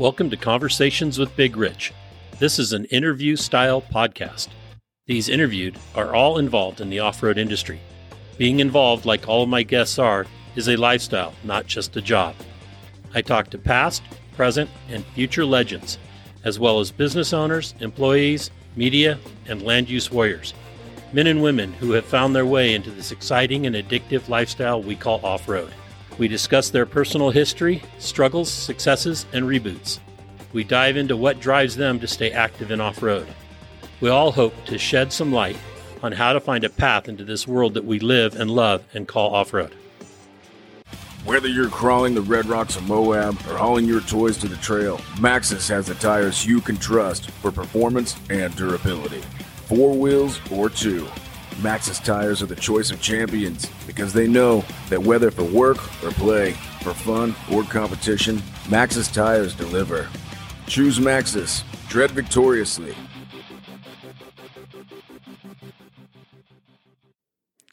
Welcome to Conversations with Big Rich. This is an interview style podcast. These interviewed are all involved in the off road industry. Being involved, like all of my guests are, is a lifestyle, not just a job. I talk to past, present, and future legends, as well as business owners, employees, media, and land use warriors. Men and women who have found their way into this exciting and addictive lifestyle we call off road. We discuss their personal history, struggles, successes, and reboots. We dive into what drives them to stay active in off road. We all hope to shed some light on how to find a path into this world that we live and love and call off road. Whether you're crawling the Red Rocks of Moab or hauling your toys to the trail, Maxxis has the tires you can trust for performance and durability. Four wheels or two. Maxxis tires are the choice of champions because they know that whether for work or play, for fun or competition, Maxxis tires deliver. Choose Maxxis. Tread victoriously.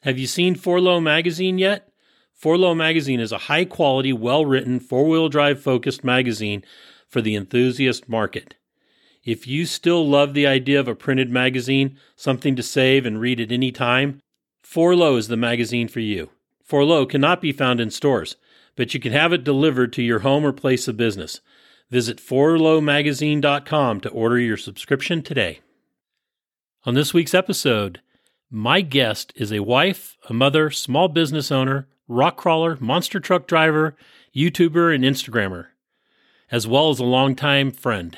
Have you seen 4low magazine yet? 4low magazine is a high quality, well written, four wheel drive focused magazine for the enthusiast market. If you still love the idea of a printed magazine, something to save and read at any time, 4low is the magazine for you. 4low cannot be found in stores, but you can have it delivered to your home or place of business. Visit 4lowmagazine.com to order your subscription today. On this week's episode, my guest is a wife, a mother, small business owner, rock crawler, monster truck driver, YouTuber, and Instagrammer, as well as a longtime friend.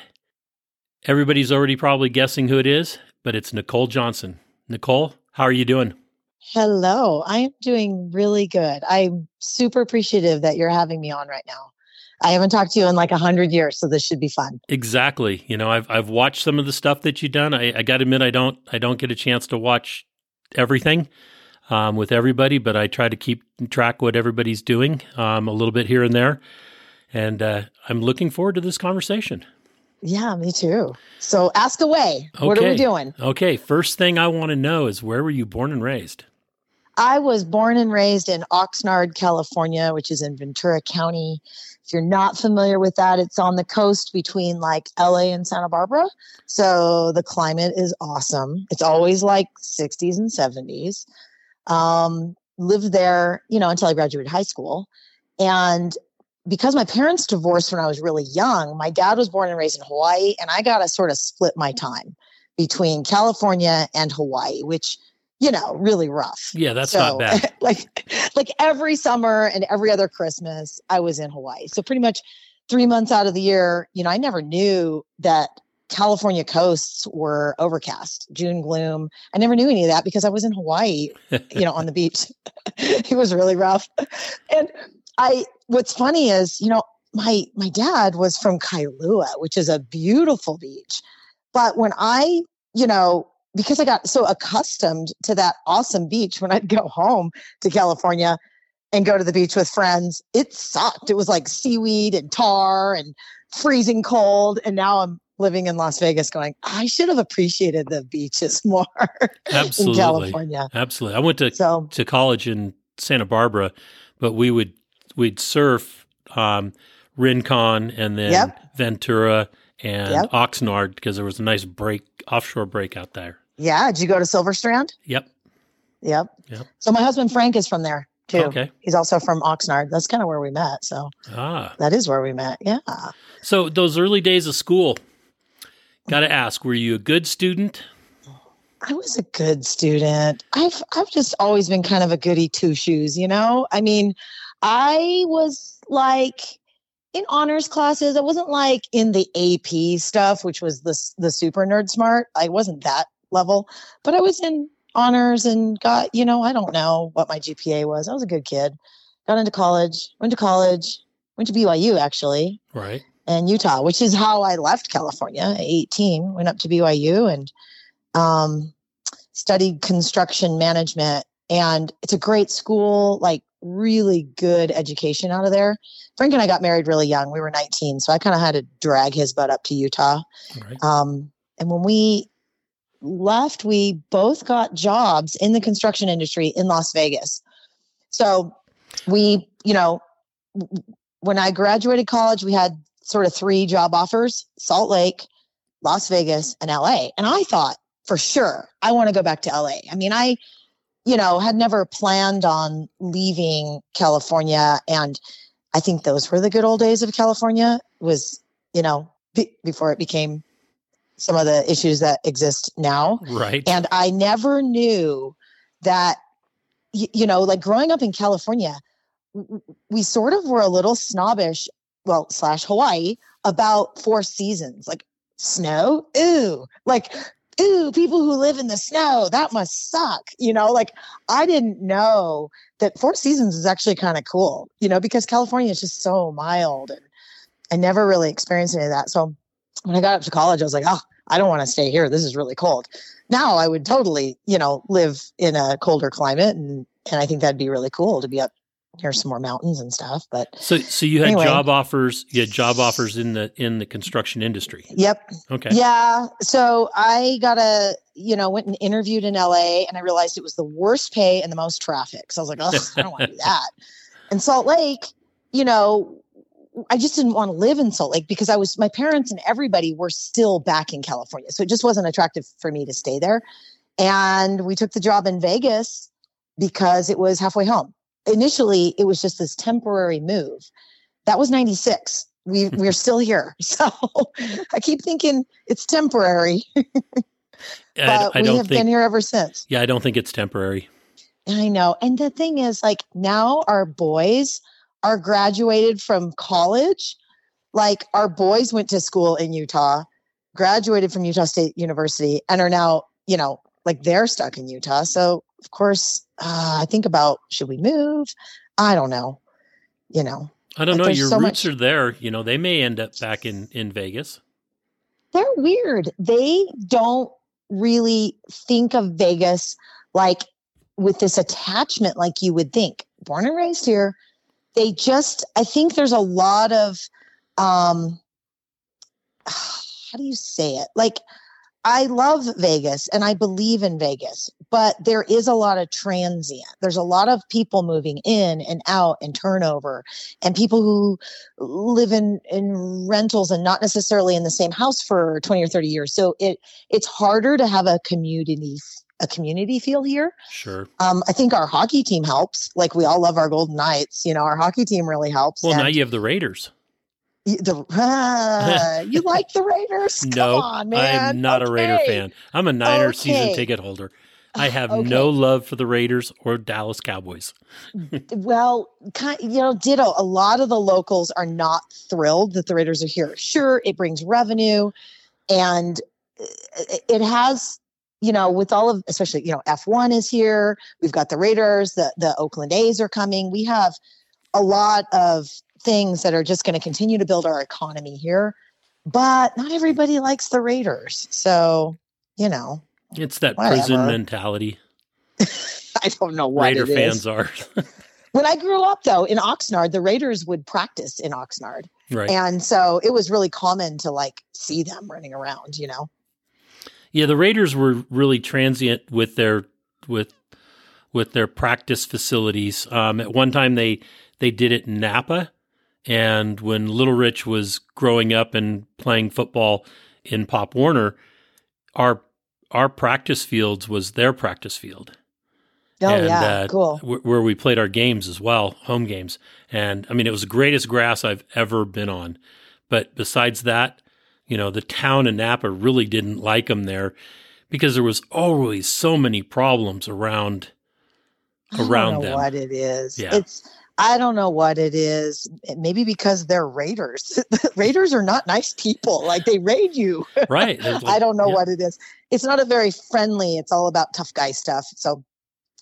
Everybody's already probably guessing who it is, but it's Nicole Johnson. Nicole, how are you doing? Hello, I am doing really good. I'm super appreciative that you're having me on right now. I haven't talked to you in like a hundred years, so this should be fun. Exactly. You know, I've I've watched some of the stuff that you've done. I, I got to admit, I don't I don't get a chance to watch everything um, with everybody, but I try to keep track what everybody's doing um, a little bit here and there. And uh, I'm looking forward to this conversation. Yeah, me too. So ask away. Okay. What are we doing? Okay. First thing I want to know is where were you born and raised? I was born and raised in Oxnard, California, which is in Ventura County. If you're not familiar with that, it's on the coast between like LA and Santa Barbara. So the climate is awesome. It's always like 60s and 70s. Um, lived there, you know, until I graduated high school. And because my parents divorced when I was really young, my dad was born and raised in Hawaii, and I got to sort of split my time between California and Hawaii, which you know, really rough. Yeah, that's so, not bad. like, like every summer and every other Christmas, I was in Hawaii. So pretty much three months out of the year, you know, I never knew that California coasts were overcast, June gloom. I never knew any of that because I was in Hawaii, you know, on the beach. it was really rough. And I what's funny is, you know, my my dad was from Kailua, which is a beautiful beach. But when I, you know, because I got so accustomed to that awesome beach when I'd go home to California and go to the beach with friends, it sucked. It was like seaweed and tar and freezing cold. And now I'm living in Las Vegas going, I should have appreciated the beaches more Absolutely. in California. Absolutely. I went to so, to college in Santa Barbara, but we would we'd surf um, Rincon and then yep. Ventura and yep. Oxnard because there was a nice break offshore break out there. Yeah. Did you go to Silver Strand? Yep. Yep. Yep. So my husband Frank is from there too. Okay. He's also from Oxnard. That's kind of where we met. So ah. that is where we met. Yeah. So those early days of school, got to ask, were you a good student? I was a good student. I've I've just always been kind of a goody two shoes, you know? I mean, I was like in honors classes. I wasn't like in the AP stuff, which was the the super nerd smart. I wasn't that level, but I was in honors and got, you know, I don't know what my GPA was. I was a good kid. Got into college, went to college, went to BYU actually. Right. And Utah, which is how I left California at 18, went up to BYU and um, studied construction management. And it's a great school, like really good education out of there. Frank and I got married really young. We were 19, so I kind of had to drag his butt up to Utah. Right. Um, and when we left, we both got jobs in the construction industry in Las Vegas. So we, you know, when I graduated college, we had sort of three job offers Salt Lake, Las Vegas, and LA. And I thought for sure I want to go back to LA. I mean, I, you know, had never planned on leaving California. And I think those were the good old days of California, was, you know, be- before it became some of the issues that exist now. Right. And I never knew that, y- you know, like growing up in California, w- we sort of were a little snobbish, well, slash Hawaii, about four seasons. Like snow, ooh, like, ooh, people who live in the snow, that must suck. You know, like I didn't know that four seasons is actually kind of cool, you know, because California is just so mild and I never really experienced any of that. So when I got up to college, I was like, oh, I don't want to stay here. This is really cold. Now I would totally, you know, live in a colder climate and and I think that'd be really cool to be up near some more mountains and stuff. But So so you had Anyway. job offers, you had job offers in the in the construction industry. yep. Okay. Yeah. So I got a, you know, went and interviewed in LA and I realized it was the worst pay and the most traffic. So I was like, oh, I don't want to do that. And Salt Lake, you know, I just didn't want to live in Salt Lake because I was, my parents and everybody were still back in California. So it just wasn't attractive for me to stay there. And we took the job in Vegas because it was halfway home. Initially, it was just this temporary move. That was 96. We, we're still here. So I keep thinking it's temporary, but I we don't have think been here ever since. Yeah, I don't think it's temporary. I know. And the thing is, like, now our boys are graduated from college. Like, our boys went to school in Utah, graduated from Utah State University, and are now, you know, like they're stuck in Utah. So, of course, uh, I think about should we move? I don't know. You know, I don't Like, know. Your so roots much- are there. You know, they may end up back in in Vegas. they're weird. They don't really think of Vegas like with this attachment like you would think. Born and raised here, they just I think there's a lot of um how do you say it? Like I love Vegas and I believe in Vegas, but there is a lot of transient. There's a lot of people moving in and out and turnover and people who live in in rentals and not necessarily in the same house for 20 or 30 years. So it it's harder to have a community a community feel here. Sure. Um, I think our hockey team helps. Like we all love our Golden Knights. You know, our hockey team really helps. Well, now you have the Raiders. The, ah, you like the Raiders? Come no, on, man. I'm not a Raider fan. I'm a Niner season ticket holder. I have Okay. no love for the Raiders or Dallas Cowboys. Well, kind, you know, ditto. A lot of the locals are not thrilled that the Raiders are here. Sure, it brings revenue, and it it has, you know, with all of, especially you know, F one is here. We've got the Raiders. The the Oakland A's are coming. We have a lot of things that are just going to continue to build our economy here. But not everybody likes the Raiders, so you know, It's that prison mentality. I don't know what Raider fans are. When I grew up, though, in Oxnard, the Raiders would practice in Oxnard. right. And so it was really common to like see them running around, you know? Yeah, the Raiders were really transient with their with with their practice facilities. Um, at one time, they they did it in Napa, and when Little Rich was growing up and playing football in Pop Warner, our our practice fields was their practice field. Oh, and, yeah. uh, cool. wh- where we played our games as well, home games. And I mean, it was the greatest grass I've ever been on. But besides that, you know, the town of Napa really didn't like them there because there was always so many problems around I around don't know them. what it is. Yeah. It's, I don't know what it is. Maybe because they're Raiders. Raiders are not nice people. Like they raid you. right. There's I don't know yeah. what it is. It's not a very friendly, it's all about tough guy stuff. So,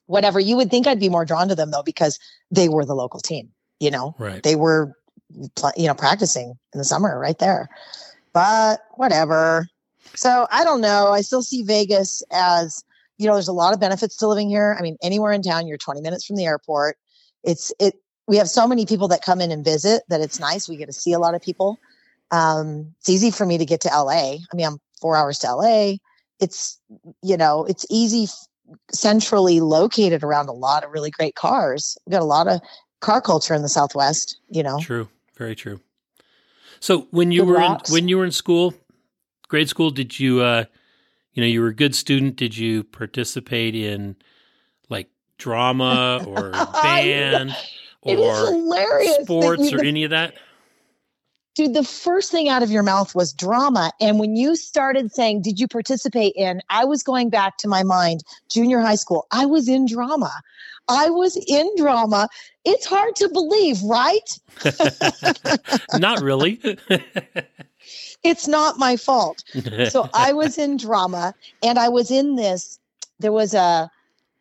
whatever. You would think I'd be more drawn to them though, because they were the local team, you know? Right. they were you know practicing in the summer right there but whatever so i don't know i still see vegas as you know there's a lot of benefits to living here i mean anywhere in town you're 20 minutes from the airport it's it we have so many people that come in and visit that it's nice. We get to see a lot of people. Um it's easy for me to get to la i mean i'm four hours to la it's you know it's easy f- centrally located around a lot of really great cars. We got a lot of car culture in the southwest you know? True. Very true. So when you Good were in, when you were in school, grade school, did you uh you know, you were a good student, did you participate in like drama or band or hilarious. sports you- or any of that? dude, the first thing out of your mouth was drama. And when you started saying, Did you participate in? I was going back to my mind, junior high school. I was in drama. I was in drama. It's hard to believe, right? Not really. It's not my fault. so I was in drama and I was in this there was a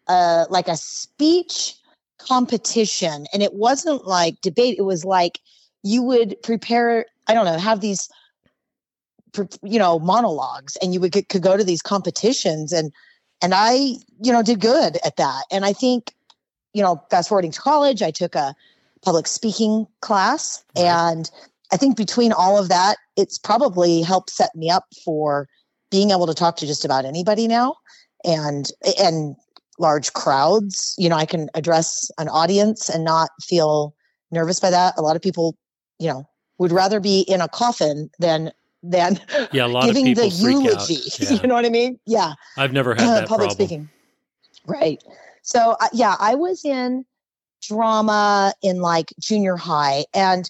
uh like a speech competition. And it wasn't like debate it was like you would prepare I don't know have these you know monologues and you would get, could go to these competitions and and I you know did good at that. And I think you know fast forwarding to college I took a public speaking class Right. and I think between all of that, it's probably helped set me up for being able to talk to just about anybody now. And and large crowds. You know, I can address an audience and not feel nervous by that. A lot of people, you know, would rather be in a coffin than than yeah, giving the eulogy. Yeah. You know what I mean? Yeah I've never had uh, that public problem. speaking. Right. So uh, yeah, I was in drama in like junior high, and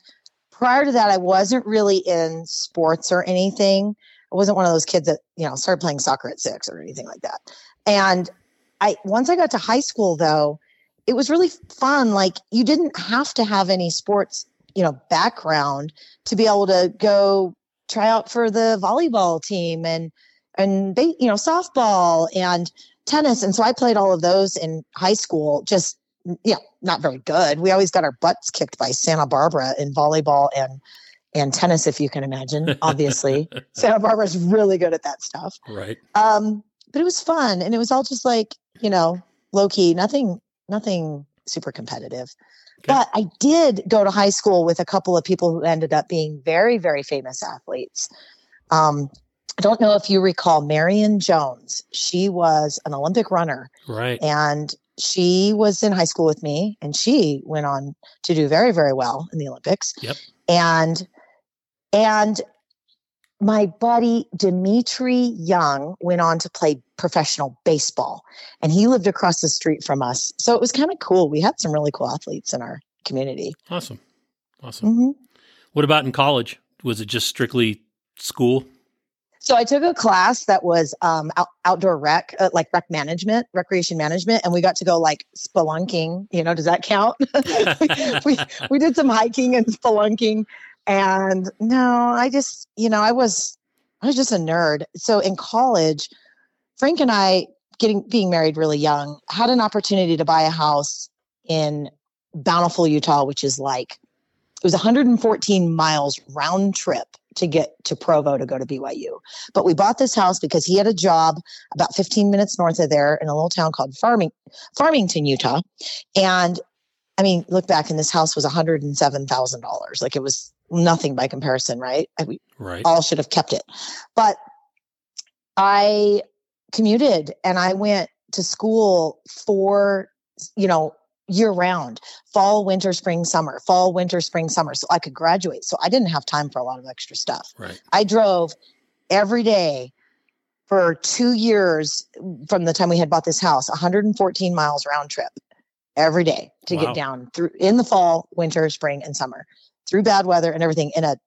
prior to that, I wasn't really in sports or anything. I wasn't one of those kids that you know started playing soccer at six or anything like that. And I once I got to high school though, it was really fun. Like you didn't have to have any sports, you know, background to be able to go try out for the volleyball team and and they you know softball and tennis and so i played all of those in high school just yeah not very good we always got our butts kicked by santa barbara in volleyball and and tennis if you can imagine obviously santa barbara's really good at that stuff Right. um but it was fun and it was all just like you know low key nothing nothing super competitive Okay. but i did go to high school with a couple of people who ended up being very very famous athletes um i don't know if you recall marion jones she was an olympic runner Right. and she was in high school with me and she went on to do very very well in the olympics Yep. and and my buddy dmitri young went on to play professional baseball and he lived across the street from us so it was kind of cool we had some really cool athletes in our community Awesome. Awesome. hmm What about in college? Was it just strictly school? So I took a class that was um, out, outdoor rec, uh, like rec management, recreation management, and we got to go like spelunking. You know, does that count? we, we we did some hiking and spelunking, and no, I just you know I was I was just a nerd. So in college, Frank and I, getting being married really young, had an opportunity to buy a house in Bountiful, Utah, which is like it was 114 miles round trip to get to Provo to go to BYU. But we bought this house because he had a job about 15 minutes north of there in a little town called Farming, Farmington, Utah. And I mean, look back, and this house was $107,000. Like it was nothing by comparison, right? We Right. all should have kept it. But I commuted and I went to school for, you know, year round fall, winter, spring, summer, fall, winter, spring, summer. So I could graduate. So I didn't have time for a lot of extra stuff. Right. I drove every day for two years from the time we had bought this house, 114 miles round trip every day to Wow. get down through in the fall, winter, spring, and summer through bad weather and everything in a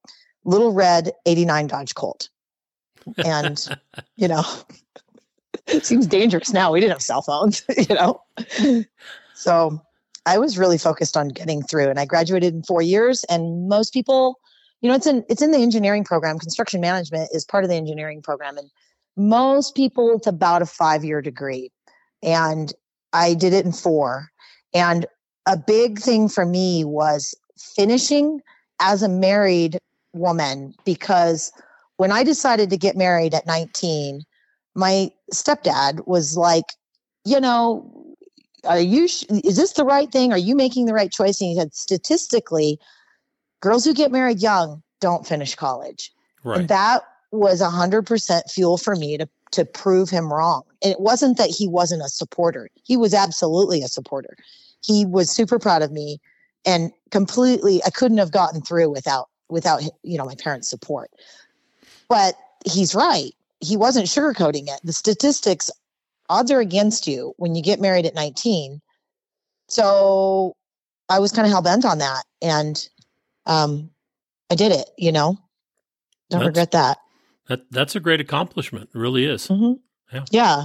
little red 89 Dodge Colt. And, you know, it seems dangerous now. We didn't have cell phones, you know. So I was really focused on getting through and I graduated in four years. And most people, you know, it's in it's in the engineering program. Construction management is part of the engineering program. And most people it's about a five-year degree. And I did it in four. And a big thing for me was finishing as a married woman because when I decided to get married at 19, my stepdad was like, you know, are you, is this the right thing? Are you making the right choice? And he said, statistically, girls who get married young don't finish college. Right. And that was 100% fuel for me to, to prove him wrong. And it wasn't that he wasn't a supporter, he was absolutely a supporter. He was super proud of me and completely, I couldn't have gotten through without without you know my parents' support. But he's right. He wasn't sugarcoating it. The statistics, odds are against you when you get married at 19. So I was kind of hell bent on that, and um, I did it. You know, don't That's- regret that. That that's a great accomplishment. It really is. hmm Yeah. yeah,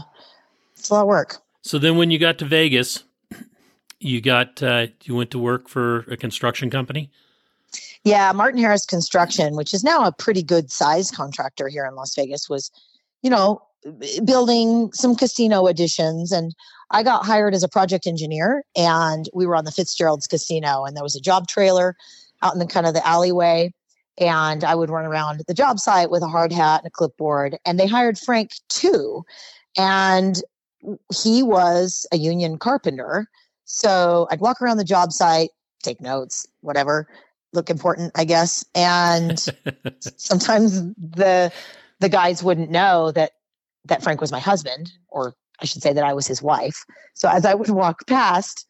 it's a lot of work. So then when you got to Vegas, you got uh, you went to work for a construction company. Yeah, Martin Harris Construction, which is now a pretty good size contractor here in Las Vegas, was, you know, building some casino additions. And I got hired as a project engineer, and we were on the Fitzgerald's Casino, and there was a job trailer out in the kind of the alleyway. And I would run around the job site with a hard hat and a clipboard. And they hired Frank too. And he was a union carpenter. So I'd walk around the job site, take notes, whatever, look important, I guess. And sometimes the the guys wouldn't know that that Frank was my husband, or I should say that I was his wife. So as I would walk past,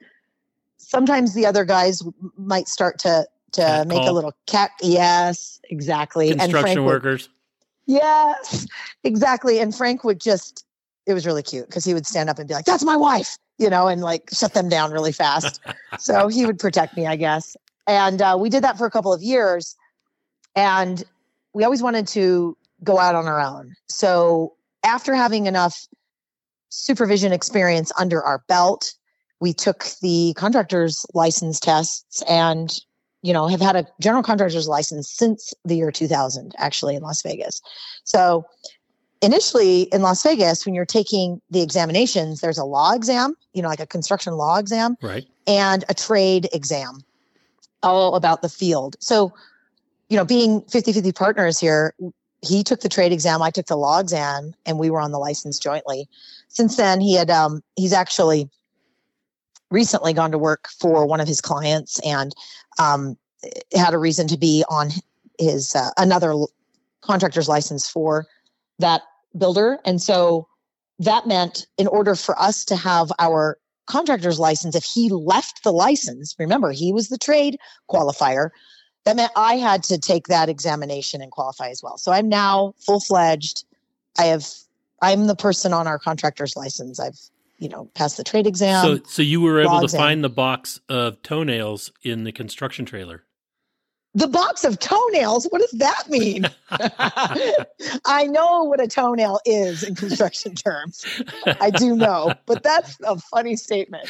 sometimes the other guys might start to to Cat make a little cat. Yes, exactly. and Construction would- workers. Yes, exactly. And Frank would just, it was really cute because he would stand up and be like, that's my wife, you know, and like shut them down really fast. so he would protect me, I guess. And uh, we did that for a couple of years. And we always wanted to go out on our own. So after having enough supervision experience under our belt, we took the contractor's license tests and you know have had a general contractor's license since the year 2000 actually in las vegas so initially in las vegas when you're taking the examinations there's a law exam you know like a construction law exam Right. and a trade exam all about the field so you know being 50-50 partners here he took the trade exam i took the law exam and we were on the license jointly since then he had um he's actually recently gone to work for one of his clients and um, had a reason to be on his uh, another contractor's license for that builder. And so that meant in order for us to have our contractor's license if he left the license remember he was the trade qualifier that meant i had to take that examination and qualify as well. So i'm now full-fledged. I have i'm the person on our contractor's license. I've you know passed the trade exam so so you were able to find the box of toenails in the construction trailer. The box of toenails, what does that mean? I know what a toenail is in construction terms. I do know, but that's a funny statement.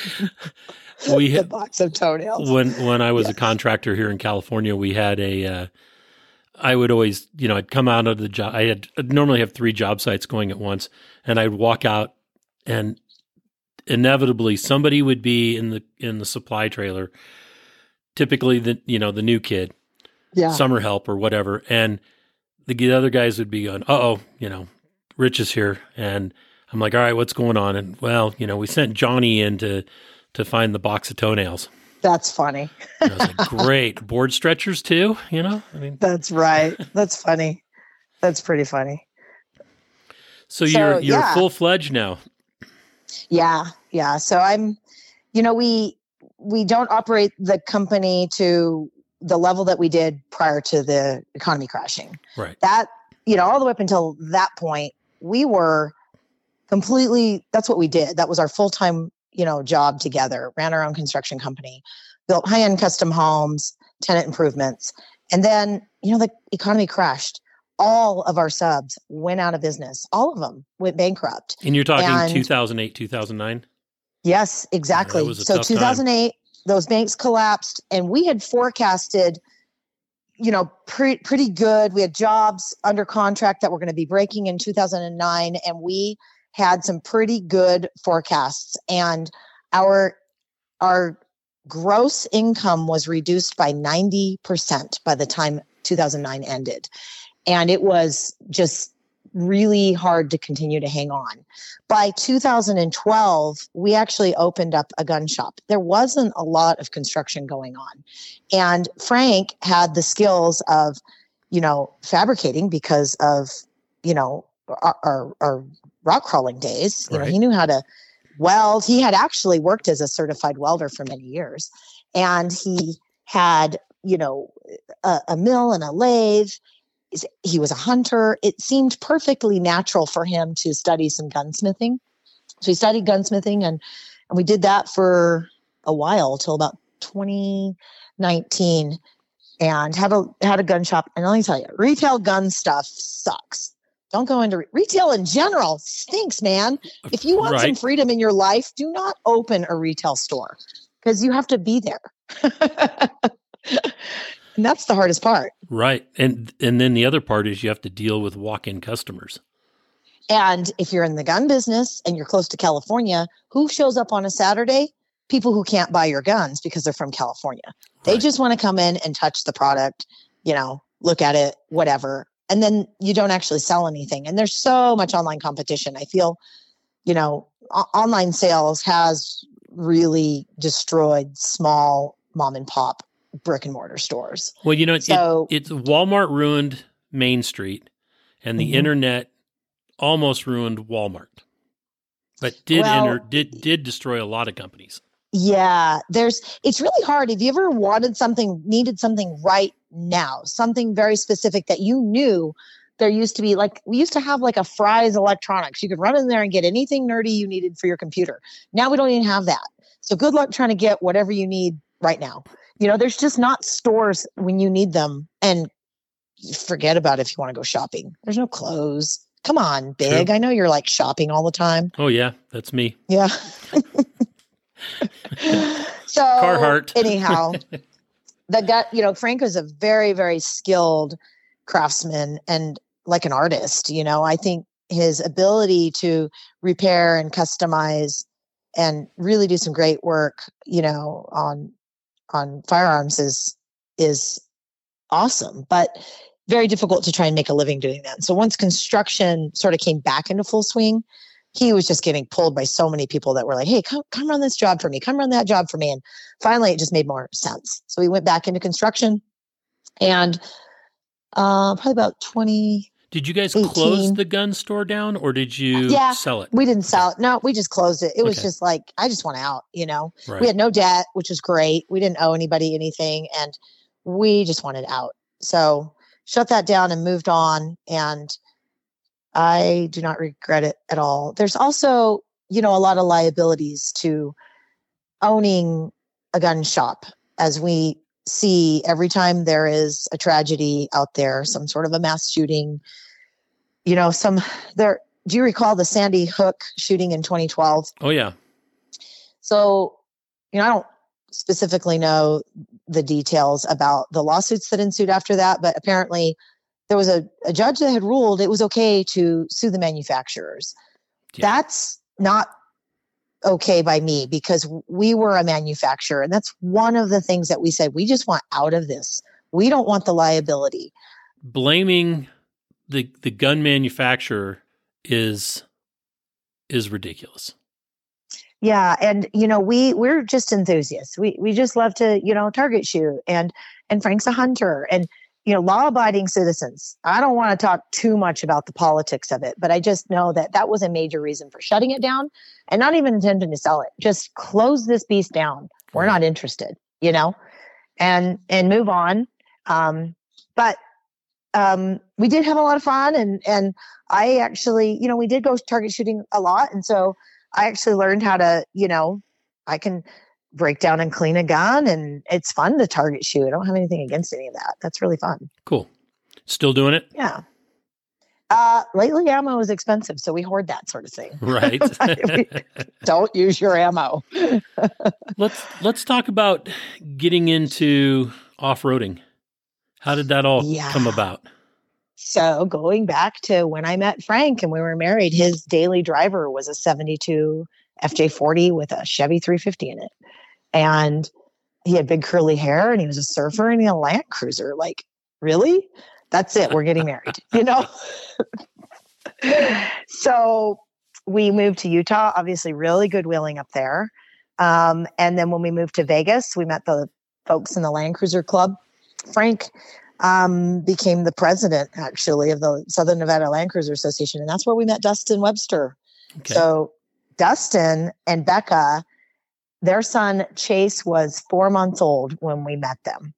We the ha- box of toenails. when when I was a contractor here in California, we had a. Uh, I would always, you know, I'd come out of the job. I had I'd normally have three job sites going at once, and I'd walk out, and inevitably somebody would be in the in the supply trailer. Typically, the you know the new kid, Yeah. summer help or whatever, and the, g- other guys would be going, "Uh oh, you know, Rich is here," and I'm like, "All right, what's going on?" And well, you know, we sent Johnny in to to find the box of toenails. That's funny. I was like, great. Board stretchers too, you know? I mean, That's right. That's funny. That's pretty funny. so, So, you're you're yeah. full fledged now. Yeah. Yeah. So I'm, you know, we we don't operate the company to the level that we did prior to the economy crashing. Right. that you know all the way up until that point we were completely that's what we did that was our full-time you know job together ran our own construction company built high-end custom homes tenant improvements and then you know the economy crashed all of our subs went out of business all of them went bankrupt And you're talking And- 2008, 2009. Yes, exactly. so tough time. 2008, those banks collapsed, and we had forecasted, you know, pre- pretty good. We had jobs under contract that were going to be breaking in 2009, and we had some pretty good forecasts. And our our gross income was reduced by 90% by the time 2009 ended. And it was just really hard to continue to hang on by 2012, we actually opened up a gun shop. There wasn't a lot of construction going on. And Frank had the skills of, you know, fabricating because of, you know, our, our, our rock crawling days. You know, he knew how to weld. He had actually worked as a certified welder for many years. And he had you know, a, a mill and a lathe. He was a hunter. It seemed perfectly natural for him to study some gunsmithing. So he studied gunsmithing and, and we did that for a while till about 2019 and had a had a gun shop. And let me tell you, retail gun stuff sucks. Don't go into re- retail in general stinks, man. If you want right. some freedom in your life, do not open a retail store because you have to be there. and that's the hardest part. Right. And and then the other part is you have to deal with walk-in customers. And if you're in the gun business and you're close to California, who shows up on a Saturday? People who can't buy your guns because they're from California. Right. They just want to come in and touch the product, you know, look at it, whatever. And then you don't actually sell anything. And there's so much online competition. I feel, you know, o- online sales has really destroyed small mom and pop brick and mortar stores. Well, you know, so, it, it's Walmart ruined Main Street and the mm-hmm. internet almost ruined Walmart. But did well, enter did did destroy a lot of companies. Yeah, there's it's really hard. If you ever wanted something, needed something right now, something very specific that you knew there used to be like we used to have like a Fry's Electronics. You could run in there and get anything nerdy you needed for your computer. Now we don't even have that. So good luck trying to get whatever you need right now. You know, there's just not stores when you need them and forget about if you want to go shopping. There's no clothes. Come on, big. I know you're like shopping all the time. Oh yeah, that's me. Yeah. so Carhartt. anyhow, the gut, you know, Frank was a very, very skilled craftsman and like an artist, you know. I think his ability to repair and customize and really do some great work, you know, on on firearms is is awesome. But very difficult to try and make a living doing that. So once construction sort of came back into full swing, he was just getting pulled by so many people that were like, "Hey, come come run this job for me. Come run that job for me." And finally, it just made more sense. So he went back into construction, and uh, probably about twenty. Did you guys close the gun store down, or did you yeah, sell it? We didn't sell it. No, we just closed it. It was okay. just like I just want out. You know, right. we had no debt, which was great. We didn't owe anybody anything, and we just wanted out. So shut that down and moved on. And I do not regret it at all. There's also, you know, a lot of liabilities to owning a gun shop as we see every time there is a tragedy out there, some sort of a mass shooting. You know, some there. Do you recall the Sandy Hook shooting in 2012? Oh yeah. So, you know, I don't specifically know the details about the lawsuits that ensued after that, but apparently there was a, a judge that had ruled it was okay to sue the manufacturers. Yeah. That's not okay by me because we were a manufacturer. And that's one of the things that we said we just want out of this. We don't want the liability. Blaming the the gun manufacturer is is ridiculous. Yeah, and you know, we we're just enthusiasts. We we just love to, you know, target shoot and and Frank's a hunter and you know, law abiding citizens. I don't want to talk too much about the politics of it, but I just know that that was a major reason for shutting it down and not even intending to sell it. Just close this beast down. We're not interested, you know, and, and move on. Um, but, um, we did have a lot of fun and, and I actually, you know, we did go target shooting a lot. And so I actually learned how to, you know, I can break down and clean a gun and it's fun to target shoot. I don't have anything against any of that. That's really fun. Cool. Still doing it? Yeah. Uh, lately ammo is expensive, so we hoard that sort of thing. Right. don't use your ammo. let's let's talk about getting into off-roading. How did that all yeah. come about? So going back to when I met Frank and we were married, his daily driver was a 72 FJ40 with a Chevy 350 in it and he had big curly hair and he was a surfer and he had a Land Cruiser. Like, really? That's it. We're getting married, you know? so we moved to Utah, obviously, really good wheeling up there. Um, and then when we moved to Vegas, we met the folks in the Land Cruiser Club. Frank um, became the president, actually, of the Southern Nevada Land Cruiser Association. And that's where we met Dustin Webster. Okay. So Dustin and Becca their son Chase was four months old when we met them.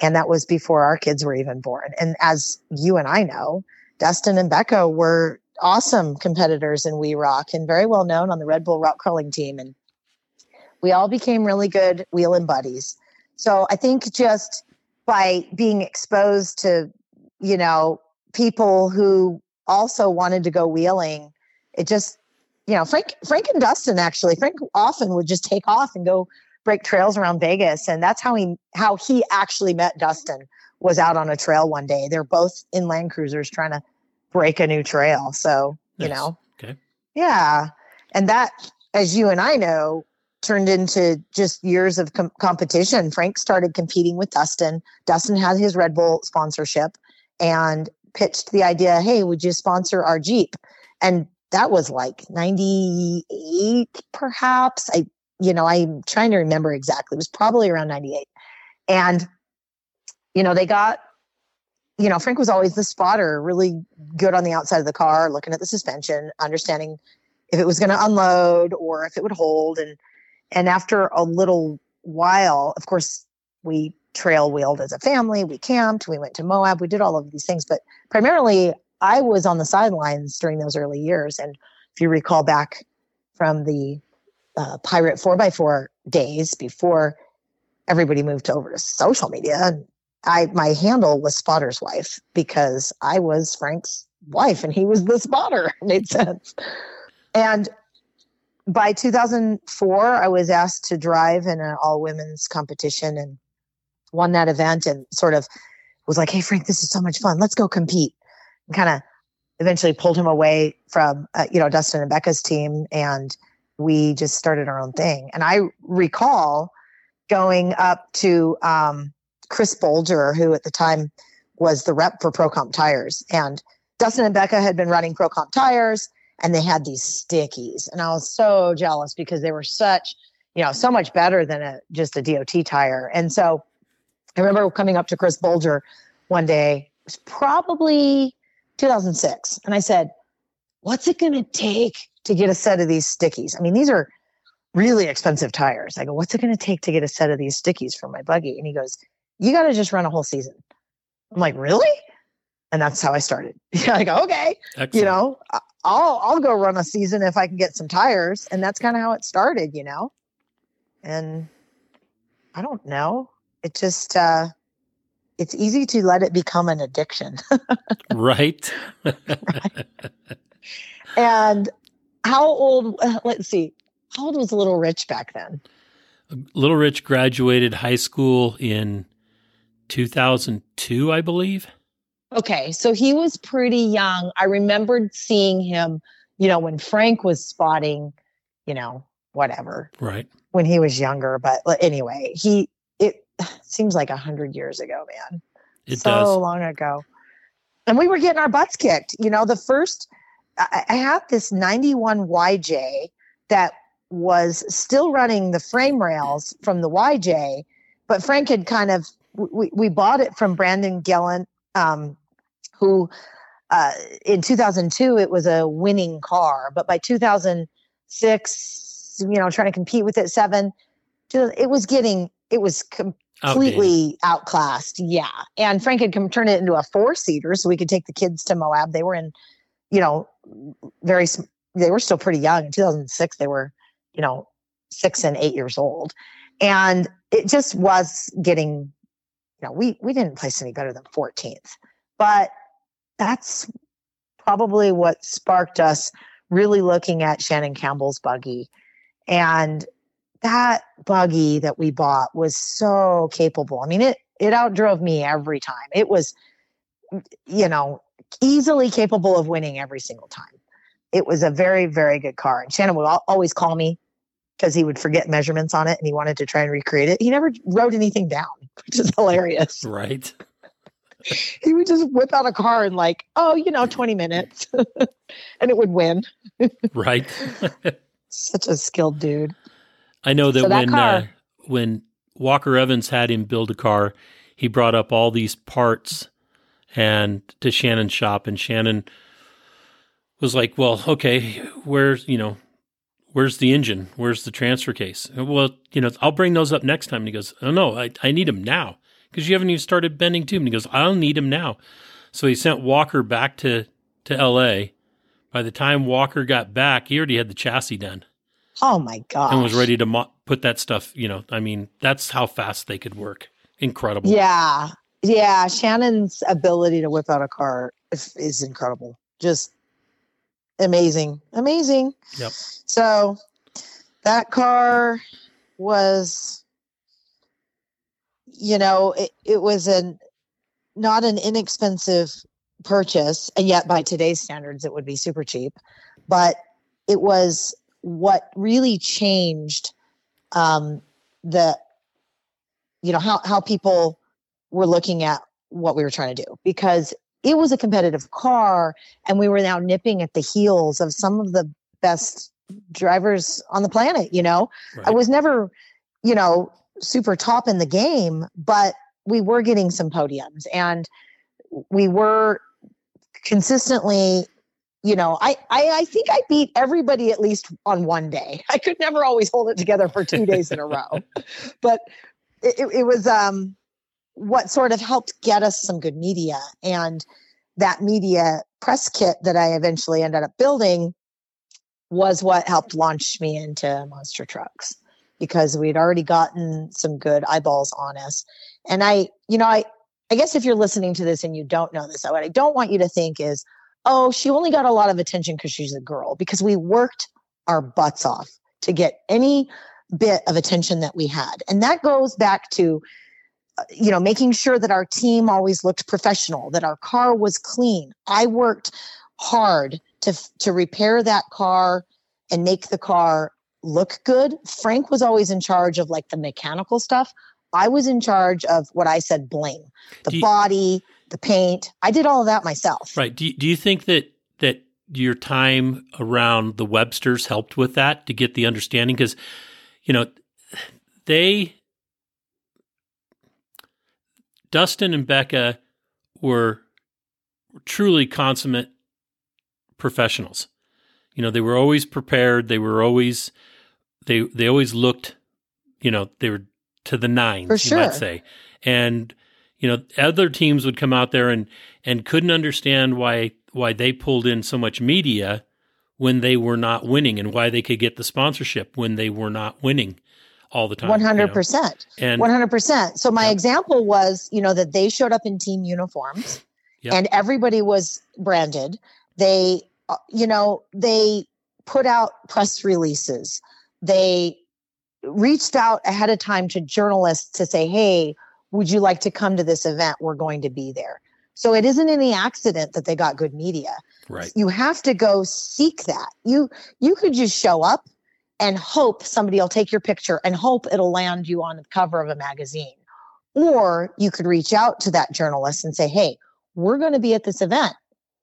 And that was before our kids were even born. And as you and I know, Dustin and Becca were awesome competitors in W.E. Rock and very well known on the Red Bull rock crawling team. And we all became really good wheeling buddies. So I think just by being exposed to, you know, people who also wanted to go wheeling, it just, you know, Frank, Frank and Dustin actually, Frank often would just take off and go break trails around Vegas. And that's how he, how he actually met Dustin was out on a trail one day. They're both in Land Cruisers trying to break a new trail. So, nice. you know, okay. Yeah. And that, as you and I know, turned into just years of com- competition. Frank started competing with Dustin. Dustin had his Red Bull sponsorship and pitched the idea, "Hey, would you sponsor our Jeep?" And that was like 98 perhaps. I you know, I'm trying to remember exactly. It was probably around 98. And you know, they got you know, Frank was always the spotter, really good on the outside of the car, looking at the suspension, understanding if it was going to unload or if it would hold and and after a little while, of course, we trail wheeled as a family, we camped, we went to Moab, we did all of these things. But primarily, I was on the sidelines during those early years. And if you recall back from the uh, Pirate 4x4 days before everybody moved over to social media, I my handle was Spotter's wife because I was Frank's wife and he was the spotter. It made sense. And by 2004, I was asked to drive in an all women's competition and won that event and sort of was like, Hey, Frank, this is so much fun. Let's go compete. And kind of eventually pulled him away from, uh, you know, Dustin and Becca's team. And we just started our own thing. And I recall going up to um, Chris Bolger, who at the time was the rep for Pro Comp Tires. And Dustin and Becca had been running Pro Comp Tires and they had these stickies and i was so jealous because they were such you know so much better than a just a dot tire and so i remember coming up to chris bolger one day it was probably 2006 and i said what's it going to take to get a set of these stickies? I mean these are really expensive tires. I go what's it going to take to get a set of these stickies for my buggy? And he goes you got to just run a whole season. I'm like really? And that's how I started. like, okay, Excellent. you know, I'll I'll go run a season if I can get some tires, and that's kind of how it started, you know. And I don't know, it just uh, it's easy to let it become an addiction, right? right? And how old? Uh, let's see, how old was Little Rich back then? Little Rich graduated high school in 2002, I believe. Okay, so he was pretty young. I remembered seeing him, you know, when Frank was spotting, you know, whatever. Right. When he was younger, but anyway, he seems like a hundred years ago, man. It so does. long ago. And we were getting our butts kicked. You know, the first I, I have this 91 YJ that was still running the frame rails from the YJ, but Frank had kind of we, we bought it from Brandon Gallant um, who uh, in 2002 it was a winning car, but by 2006, you know, trying to compete with it seven, it was getting it was completely Outdated. outclassed. Yeah, and Frank had come turn it into a four seater so we could take the kids to Moab. They were in, you know, very they were still pretty young. In 2006, they were, you know, six and eight years old, and it just was getting. You know, we we didn't place any better than 14th, but that's probably what sparked us really looking at Shannon Campbell's buggy. And that buggy that we bought was so capable. I mean, it it outdrove me every time. It was, you know, easily capable of winning every single time. It was a very, very good car. And Shannon would always call me because he would forget measurements on it and he wanted to try and recreate it. He never wrote anything down, which is hilarious. Right he would just whip out a car and like, oh, you know, 20 minutes and it would win. right. Such a skilled dude. I know that, so that when car, uh, when Walker Evans had him build a car, he brought up all these parts and to Shannon's shop and Shannon was like, "Well, okay, where's, you know, where's the engine? Where's the transfer case?" Well, you know, I'll bring those up next time. And he goes, "Oh no, I I need them now." because you haven't even started bending to him. And he goes, I don't need him now. So he sent Walker back to, to LA. By the time Walker got back, he already had the chassis done. Oh my god! And was ready to mo- put that stuff. You know, I mean, that's how fast they could work. Incredible. Yeah, yeah. Shannon's ability to whip out a car is, is incredible. Just amazing, amazing. Yep. So that car was, you know, it, it was an not an inexpensive purchase, and yet by today's standards, it would be super cheap. But it was what really changed um, the, you know, how how people were looking at what we were trying to do because it was a competitive car, and we were now nipping at the heels of some of the best drivers on the planet. You know, right. I was never, you know, super top in the game, but we were getting some podiums and we were consistently you know I, I i think i beat everybody at least on one day. I could never always hold it together for two days in a row. But it, it was um what sort of helped get us some good media. And that media press kit that i eventually ended up building was what helped launch me into monster trucks because we'd already gotten some good eyeballs on us. And i you know i I guess if you're listening to this and you don't know this, what I don't want you to think is, oh, she only got a lot of attention because she's a girl, because we worked our butts off to get any bit of attention that we had. And that goes back to, uh, you know, making sure that our team always looked professional, that our car was clean. I worked hard to, to repair that car and make the car look good. Frank was always in charge of like the mechanical stuff. I was in charge of what I said bling, the you, body, the paint. I did all of that myself. Right. Do you, do you think that that your time around the Websters helped with that to get the understanding? Because you know they Dustin and Becca were truly consummate professionals. You know, they were always prepared. They were always they they always looked. You know, they were to the nines, For sure. you might say. And you know, other teams would come out there and and couldn't understand why why they pulled in so much media when they were not winning and why they could get the sponsorship when they were not winning all the time. One hundred percent. And one hundred percent. So my example was, you know, that they showed up in team uniforms, yep. and everybody was branded. They, uh, you know, they put out press releases. They reached out ahead of time to journalists to say, hey, would you like to come to this event? We're going to be there. So it isn't any accident that they got good media. Right. You have to go seek that. You you could just show up and hope somebody will take your picture and hope it'll land you on the cover of a magazine. Or you could reach out to that journalist and say, "Hey, we're going to be at this event.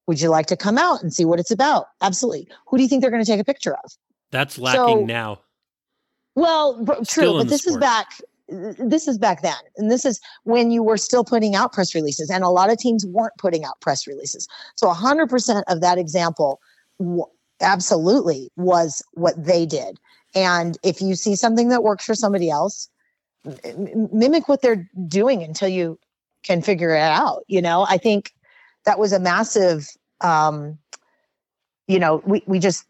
Would you like to come out and see what it's about?" Absolutely. Who do you think they're going to take a picture of? That's lacking so, now. Well, but, true, but this sport. is back. This is back then, and this is when you were still putting out press releases, and a lot of teams weren't putting out press releases. So, hundred percent of that example, w- absolutely, was what they did. And if you see something that works for somebody else, m- mimic what they're doing until you can figure it out. You know, I think that was a massive. Um, you know, we we just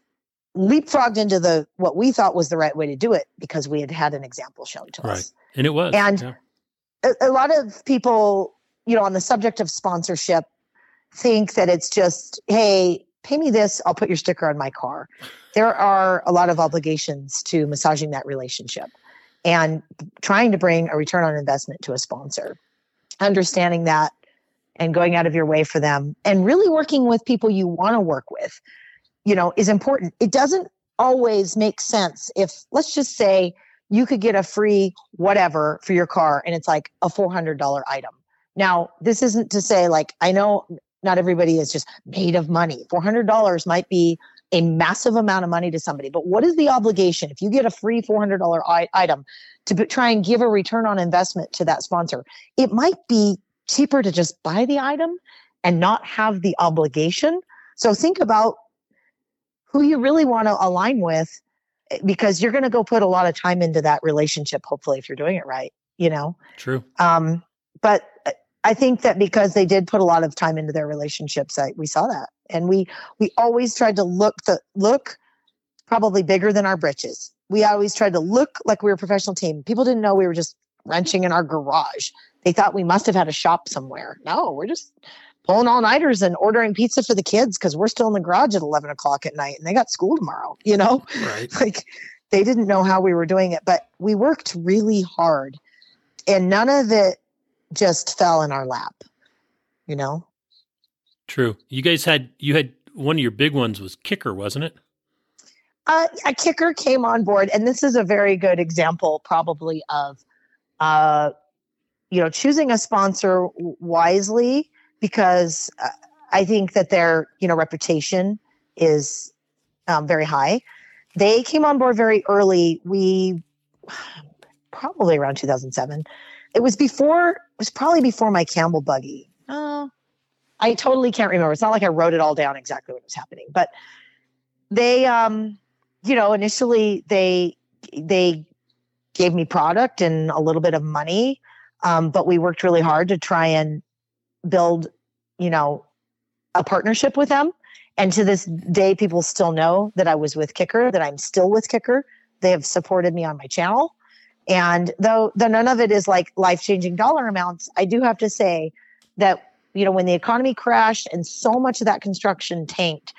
leapfrogged into the what we thought was the right way to do it because we had had an example shown to right. us. And it was. And yeah. a, a lot of people, you know, on the subject of sponsorship think that it's just, hey, pay me this, I'll put your sticker on my car. There are a lot of obligations to massaging that relationship and trying to bring a return on investment to a sponsor. Understanding that and going out of your way for them and really working with people you want to work with you know, is important. It doesn't always make sense if, let's just say, you could get a free whatever for your car and it's like a $400 item. Now, this isn't to say, like, I know not everybody is just made of money. $400 might be a massive amount of money to somebody, but what is the obligation if you get a free $400 I- item to try and give a return on investment to that sponsor? It might be cheaper to just buy the item and not have the obligation. So think about who you really want to align with eh, because you're going to go put a lot of time into that relationship hopefully if you're doing it right you know true um but I think that because they did put a lot of time into their relationships, I, we saw that, and we we always tried to look the look probably bigger than our britches. We always tried to look like we were a professional team. People didn't know we were just wrenching in our garage. They thought we must have had a shop somewhere. No, we're just pulling all nighters and ordering pizza for the kids because we're still in the garage at 11 o'clock at night and they got school tomorrow, you know? Right. Like they didn't know how we were doing it, but we worked really hard and none of it just fell in our lap, you know? True. You guys had, you had one of your big ones was kicker, wasn't it? Uh, a kicker came on board, and this is a very good example, probably of, uh, you know, choosing a sponsor wisely because uh, I think that their you know reputation is um, very high. They came on board very early. We probably around 2007. It was before. It was probably before my Campbell buggy. Uh, I totally can't remember. It's not like I wrote it all down exactly what was happening, but they, um, you know, initially they they gave me product and a little bit of money, um, but we worked really hard to try and build, you know, a partnership with them. And to this day, people still know that I was with Kicker, that I'm still with Kicker. They have supported me on my channel. And though, though none of it is like life changing dollar amounts, I do have to say that, you know, when the economy crashed and so much of that construction tanked,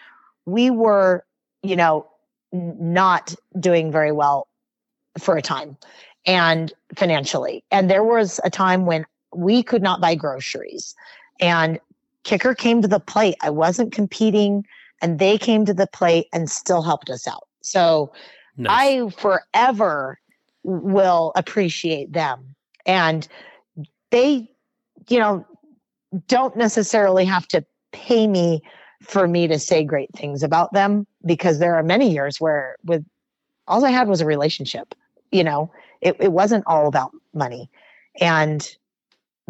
we were, you know, not doing very well for a time and financially. And there was a time when we could not buy groceries. And Kicker came to the plate. I wasn't competing, and they came to the plate and still helped us out. So nice. I forever will appreciate them. And they, you know, don't necessarily have to pay me for me to say great things about them because there are many years where with all I had was a relationship, you know, it, it wasn't all about money. And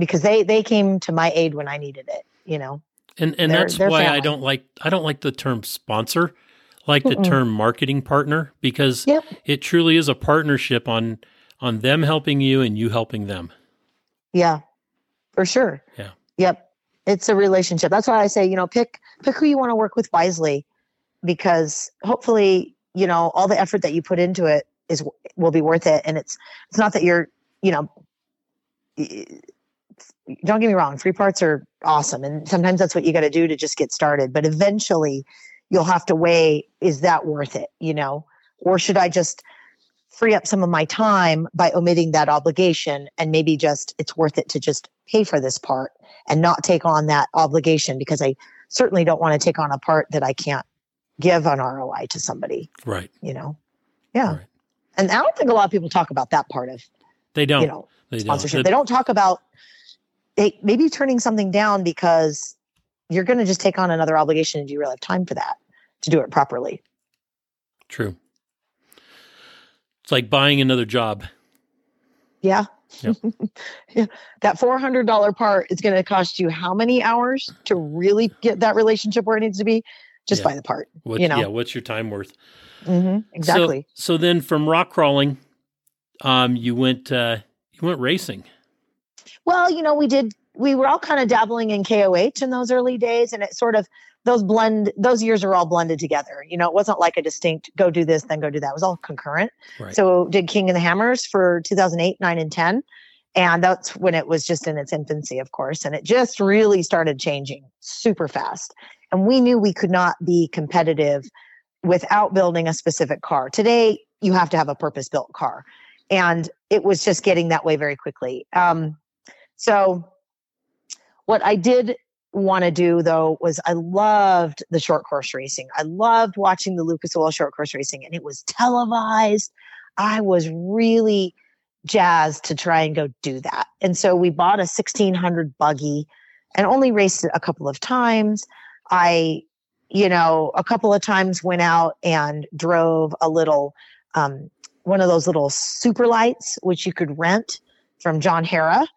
because they they came to my aid when I needed it, you know. And and they're, that's they're why family. I don't like I don't like the term sponsor, like Mm-mm. the term marketing partner because yep. it truly is a partnership on on them helping you and you helping them. Yeah. For sure. Yeah. Yep. It's a relationship. That's why I say, you know, pick pick who you want to work with wisely because hopefully, you know, all the effort that you put into it is will be worth it and it's it's not that you're, you know, don't get me wrong, free parts are awesome. And sometimes that's what you got to do to just get started. But eventually you'll have to weigh is that worth it, you know? Or should I just free up some of my time by omitting that obligation and maybe just it's worth it to just pay for this part and not take on that obligation because I certainly don't want to take on a part that I can't give an ROI to somebody. Right. You know? Yeah. Right. And I don't think a lot of people talk about that part of they don't you know they sponsorship. Don't. They don't talk about they maybe turning something down because you're going to just take on another obligation and do you really have time for that to do it properly. True. It's like buying another job. Yeah. Yep. yeah. That $400 part is going to cost you how many hours to really get that relationship where it needs to be? Just yeah. buy the part what, you know? yeah what's your time worth? Mm-hmm, exactly. so, so then from rock crawling um you went uh you went racing well, you know, we did, we were all kind of dabbling in KOH in those early days, and it sort of, those blend, those years are all blended together. You know, it wasn't like a distinct go do this, then go do that. It was all concurrent. Right. So did King and the Hammers for 2008, 9, and 10. And that's when it was just in its infancy, of course. And it just really started changing super fast. And we knew we could not be competitive without building a specific car. Today, you have to have a purpose built car. And it was just getting that way very quickly. Um, so, what I did want to do though was I loved the short course racing. I loved watching the Lucas Oil short course racing, and it was televised. I was really jazzed to try and go do that. And so we bought a 1600 buggy and only raced it a couple of times. I, you know, a couple of times went out and drove a little, um, one of those little super lights, which you could rent from John Hara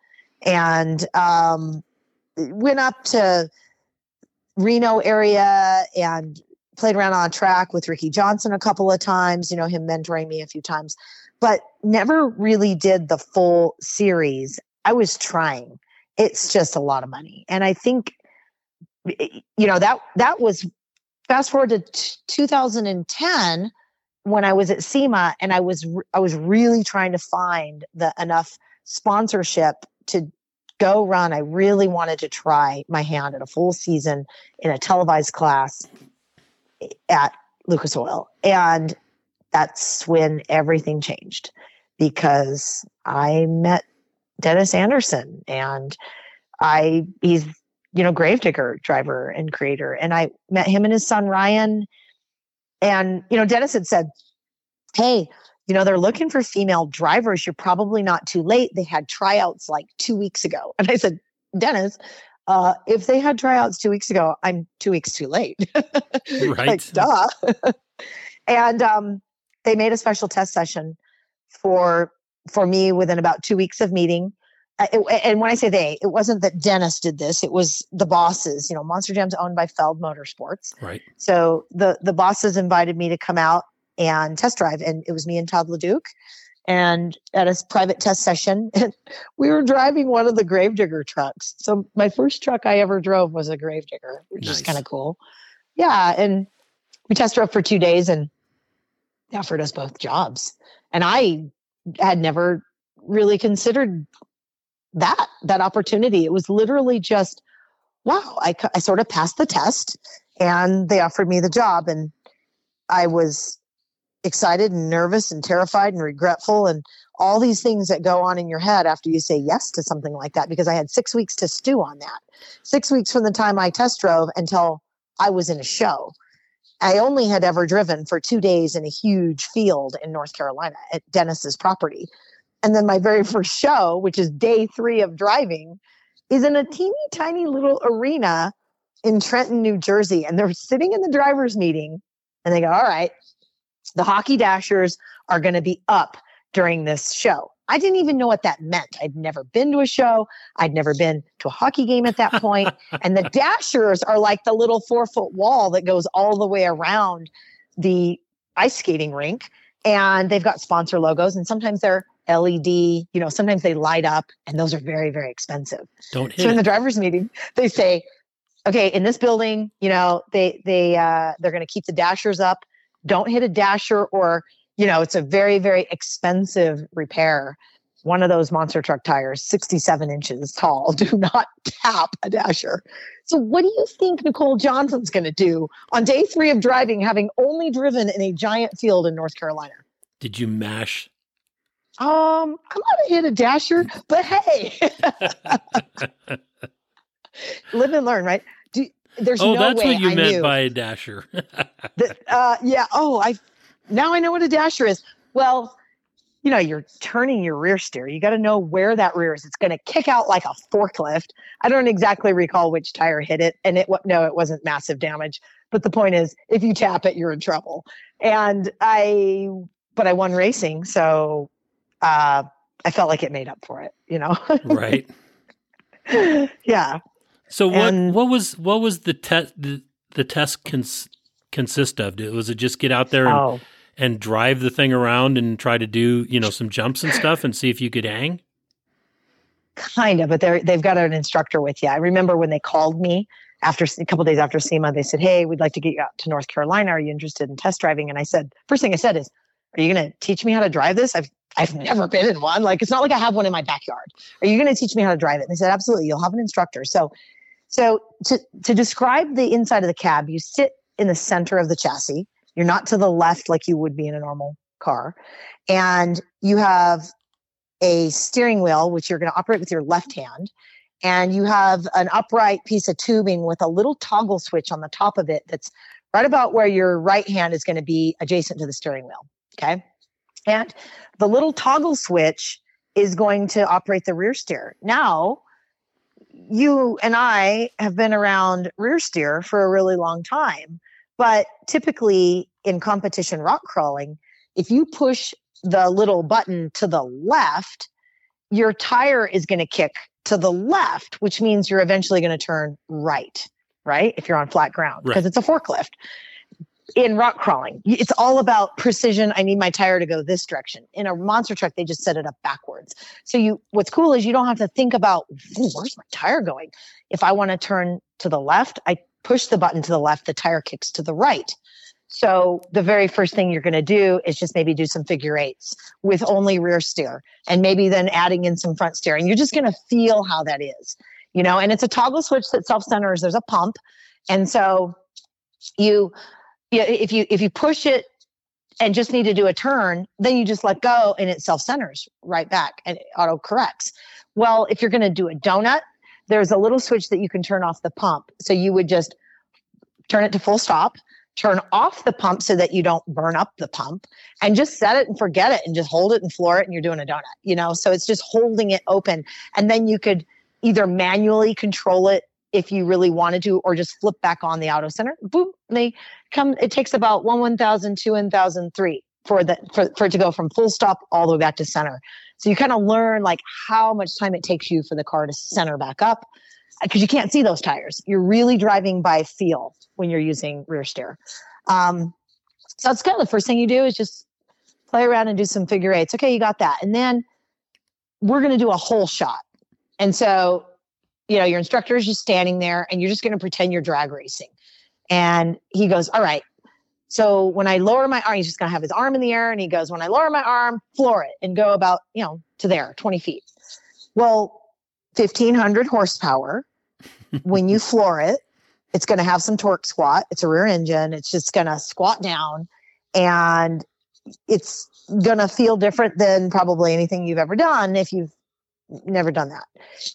and um, went up to Reno area and played around on track with Ricky Johnson a couple of times, you know, him mentoring me a few times, but never really did the full series. I was trying it's just a lot of money. And I think, you know, that that was fast forward to t- 2010 when I was at SEMA and I was I was really trying to find the enough sponsorship to go run. I really wanted to try my hand at a full season in a televised class at Lucas Oil. And that's when everything changed because I met Dennis Anderson and I he's you know gravedigger driver and creator and I met him and his son Ryan and you know Dennis had said hey you know they're looking for female drivers. You're probably not too late. They had tryouts like 2 weeks ago. And I said Dennis uh, if they had tryouts 2 weeks ago I'm 2 weeks too late. Right like duh. And um they made a special test session for for me within about two weeks of meeting. Uh, it, and when I say they, it wasn't that Dennis did this; it was the bosses. You know, Monster Jam's owned by Feld Motorsports, right? So the the bosses invited me to come out and test drive, and it was me and Todd LeDuc, and at a private test session, we were driving one of the Gravedigger trucks. So my first truck I ever drove was a Gravedigger, which nice. is kind of cool. Yeah, and we test drove for two days, and they offered us both jobs, and I had never really considered that that opportunity. It was literally just, wow, I, I sort of passed the test and they offered me the job. And I was excited and nervous and terrified and regretful and all these things that go on in your head after you say yes to something like that because I had six weeks to stew on that. Six weeks from the time I test drove until I was in a show. I only had ever driven for two days in a huge field in North Carolina at Dennis's property. And then my very first show, which is day three of driving, is in a teeny tiny little arena in Trenton, New Jersey. And they're sitting in the driver's meeting and they go, All right, the hockey dashers are going to be up during this show. I didn't even know what that meant. I'd never been to a show. I'd never been to a hockey game at that point. and the dashers are like the little four foot wall that goes all the way around the ice skating rink. And they've got sponsor logos, and sometimes they're LED, you know, sometimes they light up, and those are very, very expensive. Don't hit So in the driver's meeting, they say, okay, in this building, you know, they they uh they're gonna keep the dashers up. Don't hit a dasher or you know, it's a very, very expensive repair. One of those monster truck tires, 67 inches tall, do not tap a dasher. So, what do you think Nicole Johnson's going to do on day three of driving, having only driven in a giant field in North Carolina? Did you mash? Um, I'm not to hit a dasher, but hey, live and learn, right? There's oh, no that's way what you I meant knew. by a dasher. that, uh, yeah. Oh, I now I know what a dasher is. Well, you know, you're turning your rear steer. You got to know where that rear is. It's going to kick out like a forklift. I don't exactly recall which tire hit it, and it no, it wasn't massive damage. But the point is, if you tap it, you're in trouble. And I, but I won racing, so uh, I felt like it made up for it. You know, right? yeah. So what? And, what was what was the test? The, the test cons- consist of? Was it just get out there and oh and drive the thing around and try to do you know some jumps and stuff and see if you could hang? Kind of, but they they've got an instructor with you. I remember when they called me after a couple days after SEMA, they said, "Hey, we'd like to get you out to North Carolina. Are you interested in test driving?" And I said, first thing I said is, "Are you going to teach me how to drive this? I've I've never been in one. Like it's not like I have one in my backyard. Are you going to teach me how to drive it?" And they said, "Absolutely. You'll have an instructor." So, so to to describe the inside of the cab, you sit in the center of the chassis. You're not to the left like you would be in a normal car. And you have a steering wheel, which you're going to operate with your left hand. And you have an upright piece of tubing with a little toggle switch on the top of it that's right about where your right hand is going to be adjacent to the steering wheel. Okay. And the little toggle switch is going to operate the rear steer. Now, you and I have been around rear steer for a really long time. But typically in competition rock crawling, if you push the little button to the left, your tire is going to kick to the left, which means you're eventually going to turn right, right? If you're on flat ground because right. it's a forklift. In rock crawling. It's all about precision. I need my tire to go this direction. In a monster truck, they just set it up backwards. So you, what's cool is you don't have to think about where's my tire going. If I want to turn to the left, I push the button to the left. The tire kicks to the right. So the very first thing you're going to do is just maybe do some figure eights with only rear steer, and maybe then adding in some front steer, and you're just going to feel how that is, you know. And it's a toggle switch that self centers. There's a pump, and so you if you if you push it and just need to do a turn, then you just let go and it self centers right back and auto corrects. Well, if you're going to do a donut, there's a little switch that you can turn off the pump. So you would just turn it to full stop, turn off the pump so that you don't burn up the pump, and just set it and forget it and just hold it and floor it and you're doing a donut, you know? So it's just holding it open. And then you could either manually control it if you really wanted to, or just flip back on the auto center. Boom, they come. It takes about one one thousand, two one thousand, three for the for, for it to go from full stop all the way back to center. So you kind of learn like how much time it takes you for the car to center back up because you can't see those tires. You're really driving by feel when you're using rear steer. Um, so that's kind of the first thing you do is just play around and do some figure eights. Okay, you got that, and then we're going to do a hole shot. And so you know, your instructor is just standing there and you're just going to pretend you're drag racing. And he goes, All right. So when I lower my arm, he's just going to have his arm in the air. And he goes, When I lower my arm, floor it and go about, you know, to there, 20 feet. Well, 1500 horsepower. when you floor it, it's going to have some torque squat. It's a rear engine. It's just going to squat down and it's going to feel different than probably anything you've ever done if you've never done that.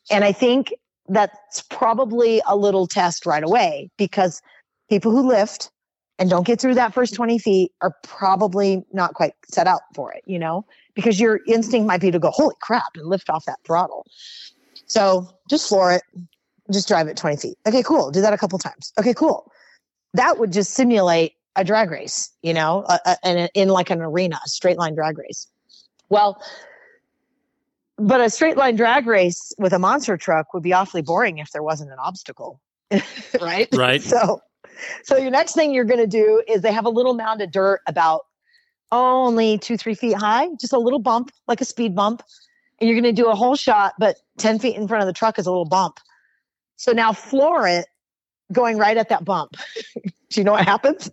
And I think that's probably a little test right away because people who lift and don't get through that first 20 feet are probably not quite set out for it, you know, because your instinct might be to go, holy crap, and lift off that throttle. So just floor it, just drive it 20 feet. Okay, cool. Do that a couple times. Okay, cool. That would just simulate a drag race, you know, a, a, in like an arena, a straight line drag race. Well, but a straight line drag race with a monster truck would be awfully boring if there wasn't an obstacle right? Right. So so your next thing you're going to do is they have a little mound of dirt about only two three feet high just a little bump like a speed bump. And you're going to do a hole shot but 10 feet in front of the truck is a little bump. So now floor it going right at that bump. Do you know what happens?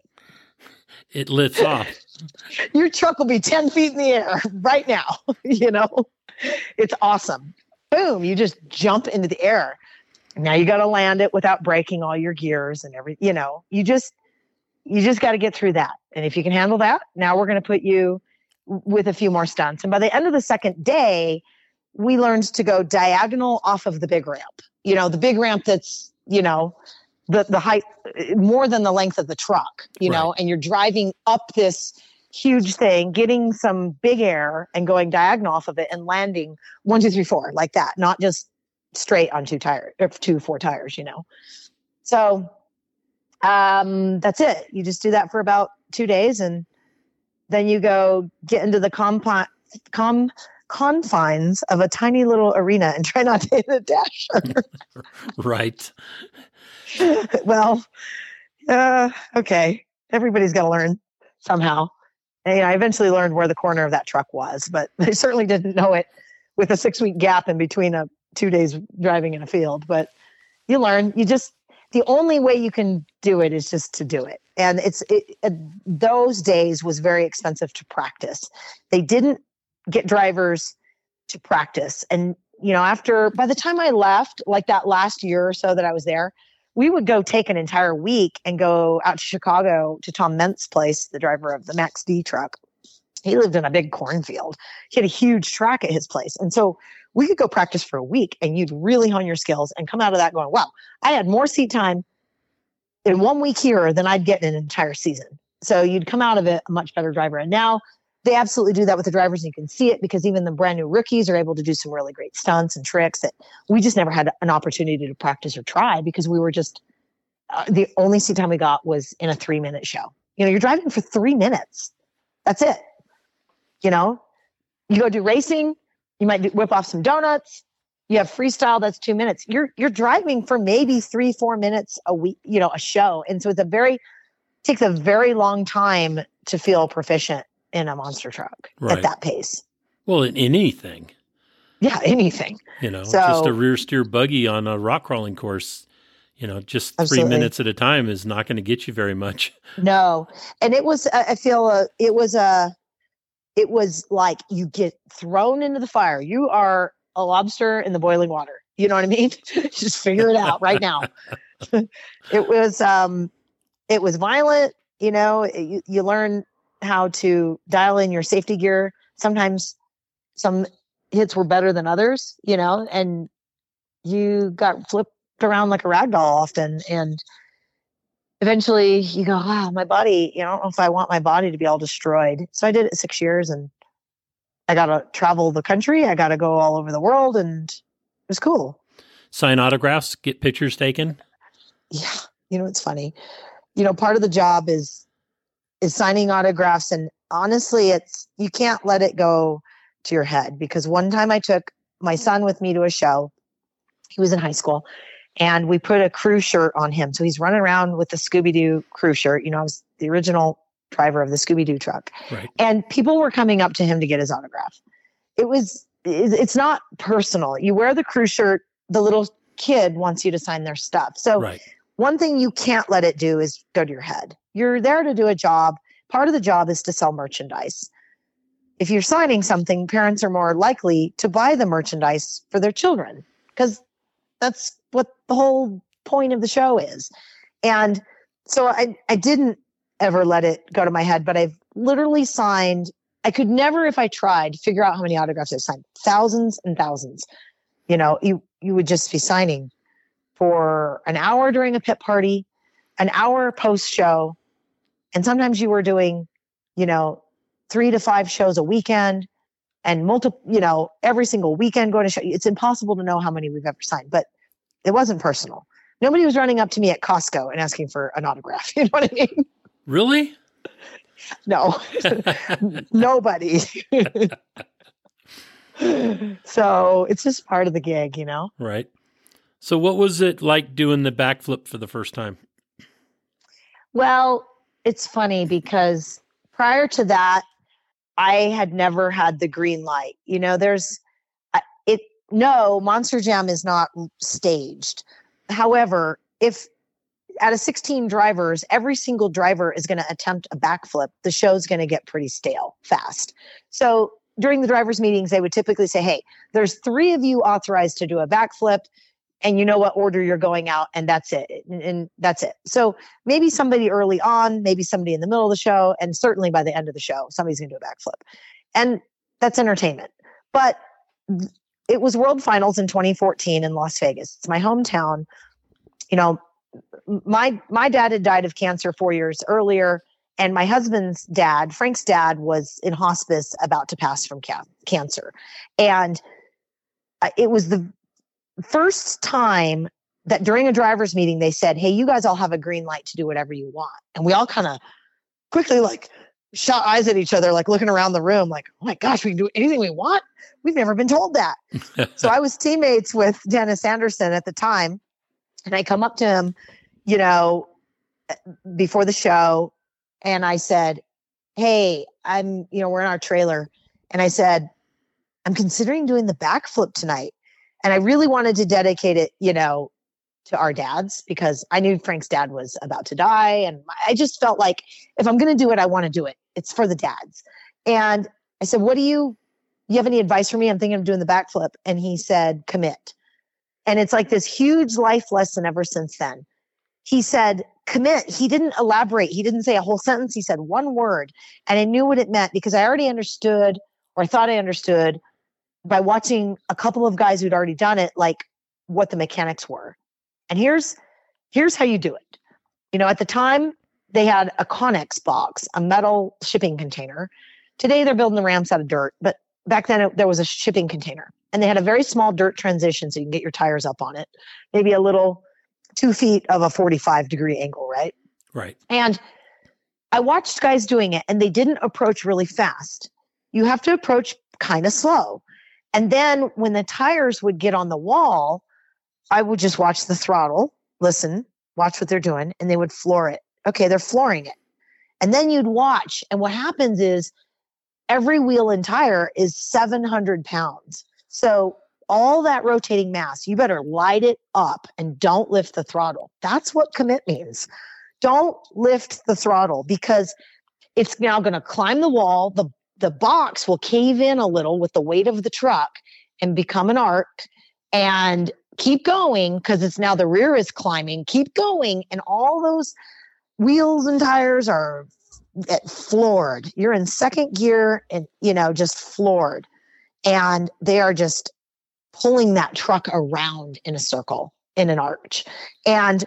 It lifts off. Your truck will be 10 feet in the air right now you know it's awesome. Boom, you just jump into the air. Now you got to land it without breaking all your gears and every, you know, you just you just got to get through that. And if you can handle that, now we're going to put you with a few more stunts. And by the end of the second day, we learned to go diagonal off of the big ramp. You know, the big ramp that's, you know, the the height more than the length of the truck, you right. know, and you're driving up this huge thing, getting some big air and going diagonal off of it and landing one, two, three, four, like that, not just straight on two tires or two, four tires, you know. So um, that's it. You just do that for about two days and then you go get into the com- confines of a tiny little arena and try not to hit a dasher. right. well, uh, okay. Everybody's got to learn somehow. And, I eventually learned where the corner of that truck was, but I certainly didn't know it with a six week gap in between a two days driving in a field. But you learn. You just the only way you can do it is just to do it. And it's it, it, those days was very expensive to practice. They didn't get drivers to practice, and you know, after by the time I left, like that last year or so that I was there, we would go take an entire week and go out to Chicago to Tom Meents' place, the driver of the Max D truck. He lived in a big cornfield. He had a huge track at his place. And so we could go practice for a week and you'd really hone your skills and come out of that going, wow, I had more seat time in one week here than I'd get in an entire season. So you'd come out of it a much better driver. And now they absolutely do that with the drivers. And you can see it because even the brand new rookies are able to do some really great stunts and tricks that we just never had an opportunity to practice or try because we were just uh, the only seat time we got was in a three minute show. You know, you're driving for three minutes. That's it. You know, you go do racing, you might do, whip off some donuts. You have freestyle, that's two minutes. You're you're driving for maybe three, four minutes a week, you know, a show. And so it's a very takes a very long time to feel proficient in a monster truck Right. at that pace. Well, in, in anything, Yeah, anything. you know, So- just a rear steer buggy on a rock crawling course, you know, just three Absolutely. minutes at a time is not going to get you very much. No, and it was. I feel uh, it was a. it was like you get thrown into the fire. You are a lobster in the boiling water. You know what I mean? Just figure it out right now. it was. um It was violent. You know, you, you learn how to dial in your safety gear. Sometimes some hits were better than others. You know, and you got flipped around like a rag doll often, and eventually you go, wow, my body, you know, I don't know if I want my body to be all destroyed. So I did it six years and I got to travel the country. I got to go all over the world and it was cool. Sign autographs, get pictures taken. Yeah. You know, it's funny. You know, part of the job is, is signing autographs. And honestly, it's, you can't let it go to your head because one time I took my son with me to a show. He was in high school and we put a crew shirt on him. So he's running around with the Scooby Doo crew shirt. You know, I was the original driver of the Scooby Doo truck. Right. And people were coming up to him to get his autograph. It was, it's not personal. You wear the crew shirt, the little kid wants you to sign their stuff. So Right. One thing you can't let it do is go to your head. You're there to do a job. Part of the job is to sell merchandise. If you're signing something, parents are more likely to buy the merchandise for their children because that's what the whole point of the show is. And so I, I didn't ever let it go to my head, but I've literally signed, I could never, if I tried, figure out how many autographs I've signed. Thousands and thousands. You know, you you would just be signing for an hour during a pit party, an hour post show, and sometimes you were doing, you know, three to five shows a weekend and multiple, you know, every single weekend going to show. It's impossible to know how many we've ever signed, but it wasn't personal. Nobody was running up to me at Costco and asking for an autograph. You know what I mean? Really? No, nobody. so it's just part of the gig, you know? right. So, what was it like doing the backflip for the first time? Well, it's funny because prior to that, I had never had the green light. You know, there's it. No, Monster Jam is not staged. However, if out of 16 drivers, every single driver is going to attempt a backflip, the show's going to get pretty stale fast. So during the drivers' meetings, they would typically say, Hey, there's three of you authorized to do a backflip, and you know what order you're going out, and that's it. And, that's it. So maybe somebody early on, maybe somebody in the middle of the show, and certainly by the end of the show, somebody's going to do a backflip. And that's entertainment. But it was World Finals in 2014 in Las Vegas. It's my hometown. You know, my my dad had died of cancer 4 years earlier and my husband's dad, Frank's dad was in hospice about to pass from ca- cancer. And uh, it was the first time that during a driver's meeting they said, "Hey, you guys all have a green light to do whatever you want." And we all kind of quickly like shot eyes at each other, like looking around the room, like, "Oh my gosh, we can do anything we want." We've never been told that. so I was teammates with Dennis Anderson at the time, and I come up to him, you know, before the show, and I said, "Hey, I'm, you know, we're in our trailer," and I said, "I'm considering doing the backflip tonight." And I really wanted to dedicate it, you know, to our dads because I knew Frank's dad was about to die. And I just felt like if I'm going to do it, I want to do it. It's for the dads. And I said, What do you, you have any advice for me? I'm thinking of doing the backflip. And he said, Commit. And it's like this huge life lesson ever since then. He said, Commit. He didn't elaborate. He didn't say a whole sentence. He said one word. And I knew what it meant because I already understood or thought I understood by watching a couple of guys who'd already done it, like what the mechanics were. And here's here's how you do it. You know, at the time they had a Connex box, a metal shipping container. Today they're building the ramps out of dirt, but back then it, there was a shipping container, and they had a very small dirt transition so you can get your tires up on it. Maybe a little two feet of a 45 degree angle, right? Right. And I watched guys doing it, and they didn't approach really fast. You have to approach kind of slow. And then when the tires would get on the wall, I would just watch the throttle, listen, watch what they're doing, and they would floor it Okay, they're flooring it. And then you'd watch. And what happens is every wheel and tire is 700 pounds. So all that rotating mass, you better light it up and don't lift the throttle. That's what commit means. Don't lift the throttle because it's now going to climb the wall. The, the box will cave in a little with the weight of the truck and become an arc and keep going because it's now the rear is climbing. Keep going. And all those wheels and tires are floored. You're in second gear and, you know, just floored. And they are just pulling that truck around in a circle, in an arch. And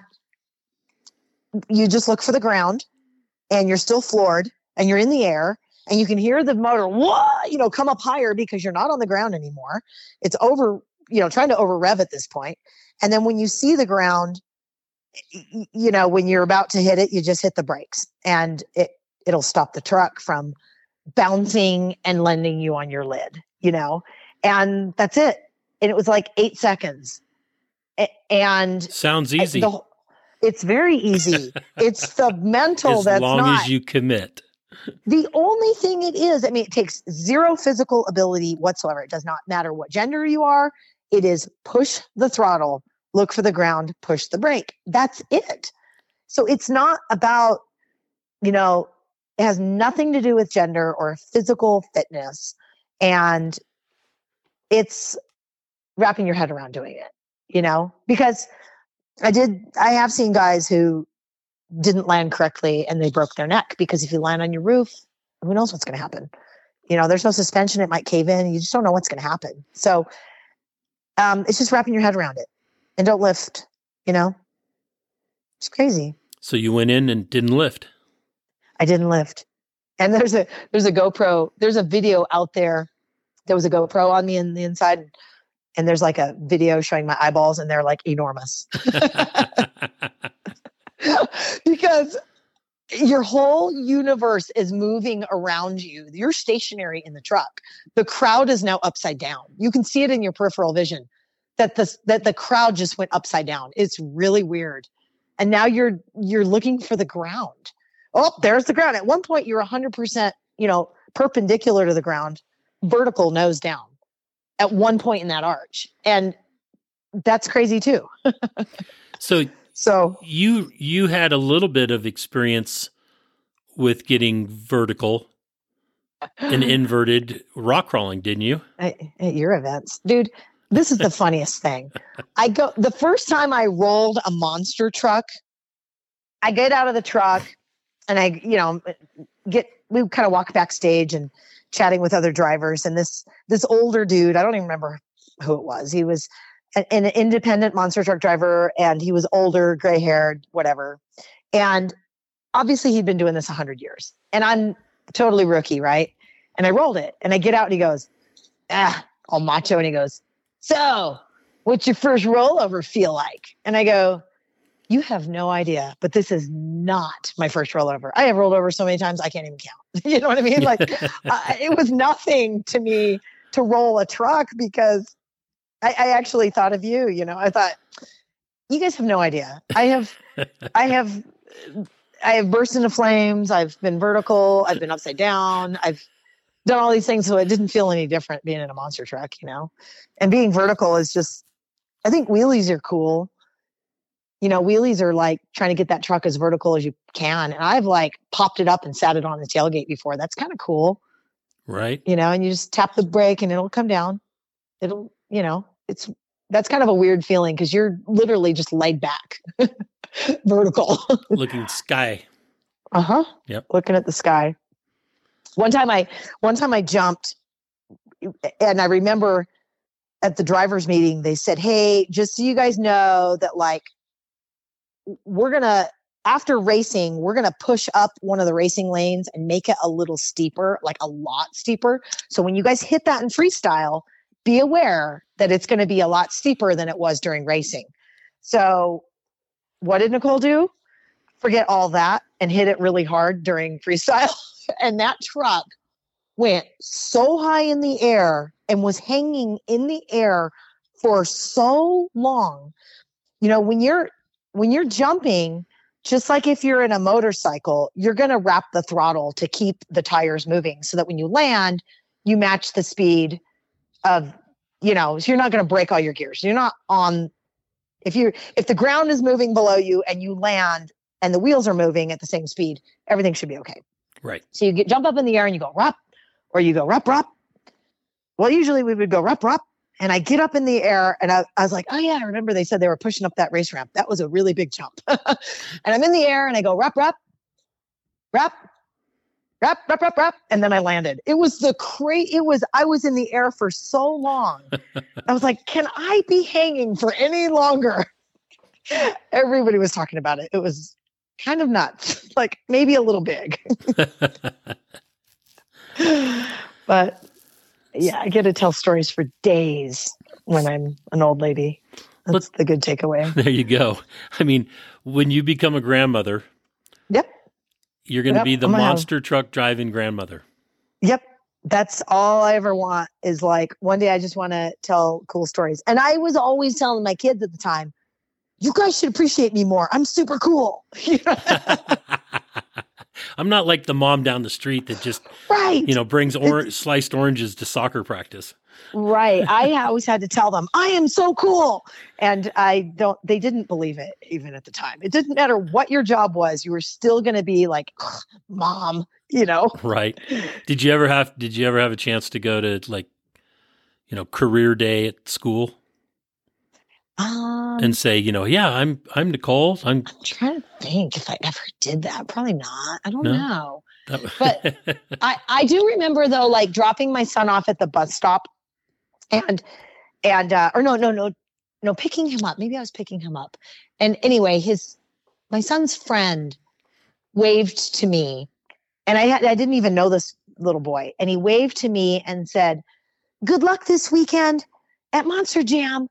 you just look for the ground and you're still floored and you're in the air and you can hear the motor, what, you know, come up higher because you're not on the ground anymore. It's over, you know, trying to over rev at this point. And then when you see the ground, you know, when you're about to hit it, you just hit the brakes and it, it'll stop the truck from bouncing and landing you on your lid, you know, and that's it. And it was like eight seconds. And sounds easy. The, it's very easy. it's the mental that's as that's long not. as you commit. The only thing it is, I mean, it takes zero physical ability whatsoever. It does not matter what gender you are. It is push the throttle, look for the ground, push the brake. That's it. So it's not about, you know, it has nothing to do with gender or physical fitness. And it's wrapping your head around doing it, you know, because I did, I have seen guys who didn't land correctly and they broke their neck because if you land on your roof, who knows what's going to happen? You know, there's no suspension, it might cave in. You just don't know what's going to happen. So um, it's just wrapping your head around it and don't lift, you know? It's crazy. So you went in and didn't lift. I didn't lift. And there's a there's a GoPro, there's a video out there. There was a GoPro on me in the inside and there's like a video showing my eyeballs and they're like enormous. because your whole universe is moving around you. You're stationary in the truck. The crowd is now upside down. You can see it in your peripheral vision that the that the crowd just went upside down. It's really weird. And now you're you're looking for the ground. Oh, there's the ground. At one point you're 100%, you know, perpendicular to the ground, vertical nose down. At one point in that arch. And that's crazy too. so so you you had a little bit of experience with getting vertical and inverted rock crawling, didn't you? At, at your events, dude. This is the funniest thing. I go the first time I rolled a monster truck. I get out of the truck, and I, you know, get we kind of walk backstage and chatting with other drivers, and this this older dude. I don't even remember who it was. He was an independent monster truck driver and he was older, gray haired, whatever. And obviously he'd been doing this 100 years. And I'm totally rookie, right? And I rolled it and I get out and he goes, ah, all macho. And he goes, so what's your first rollover feel like? And I go, you have no idea, but this is not my first rollover. I have rolled over so many times I can't even count. you know what I mean? Like uh, it was nothing to me to roll a truck because I, I actually thought of you. You know, I thought you guys have no idea. I have, I have, I have burst into flames. I've been vertical. I've been upside down. I've done all these things, so it didn't feel any different being in a monster truck. You know, and being vertical is just. I think wheelies are cool. You know, wheelies are like trying to get that truck as vertical as you can. And I've like popped it up and sat it on the tailgate before. That's kind of cool. Right. You know, and you just tap the brake and it'll come down. It'll you know, it's that's kind of a weird feeling because you're literally just laid back, vertical, looking sky. Uh huh. Yep. Looking at the sky. One time I one time I jumped, and I remember at the drivers meeting they said, "Hey, just so you guys know that like we're gonna after racing, we're going to push up one of the racing lanes and make it a little steeper, like a lot steeper. So when you guys hit that in freestyle, be aware that it's going to be a lot steeper than it was during racing. So, what did Nicole do? Forget all that and hit it really hard during freestyle. and that truck went so high in the air and was hanging in the air for so long. You know, when you're when you're jumping, just like if you're in a motorcycle, you're going to wrap the throttle to keep the tires moving so that when you land, you match the speed of, you know, so you're not going to break all your gears. You're not on if you if the ground is moving below you and you land and the wheels are moving at the same speed, everything should be okay. Right. So you get jump up in the air and you go rup, or you go rup rup. Well, usually we would go rup rup, and I get up in the air and I, I was like, oh yeah, I remember they said they were pushing up that race ramp. That was a really big jump. and I'm in the air and I go rup rup, rup, rup, rup, rup, rup, and then I landed. It was the cra- It was I was in the air for so long. I was like, can I be hanging for any longer? Everybody was talking about it. It was kind of nuts, like maybe a little big. but yeah, I get to tell stories for days when I'm an old lady. That's the good takeaway. There you go. I mean, when you become a grandmother. You're going to Yep, be the I'm gonna have- monster truck driving grandmother. Yep. That's all I ever want is like one day I just want to tell cool stories. And I was always telling my kids at the time, you guys should appreciate me more. I'm super cool. I'm not like the mom down the street that just, right. you know, brings or- sliced oranges to soccer practice. Right. I always had to tell them, I am so cool. And I don't, they didn't believe it even at the time. It didn't matter what your job was, you were still going to be like, mom, you know? Right. Did you ever have did you ever have a chance to go to like you know, career day at school Um, and say, you know, yeah, I'm I'm Nicole. I'm I'm trying to think if I ever did that. Probably not. I don't No? know. But- I, I do remember though, like dropping my son off at the bus stop and, and, uh, or no, no, no, no, picking him up. Maybe I was picking him up. And anyway, his, my son's friend waved to me and I had, I didn't even know this little boy. And he waved to me and said, good luck this weekend at Monster Jam.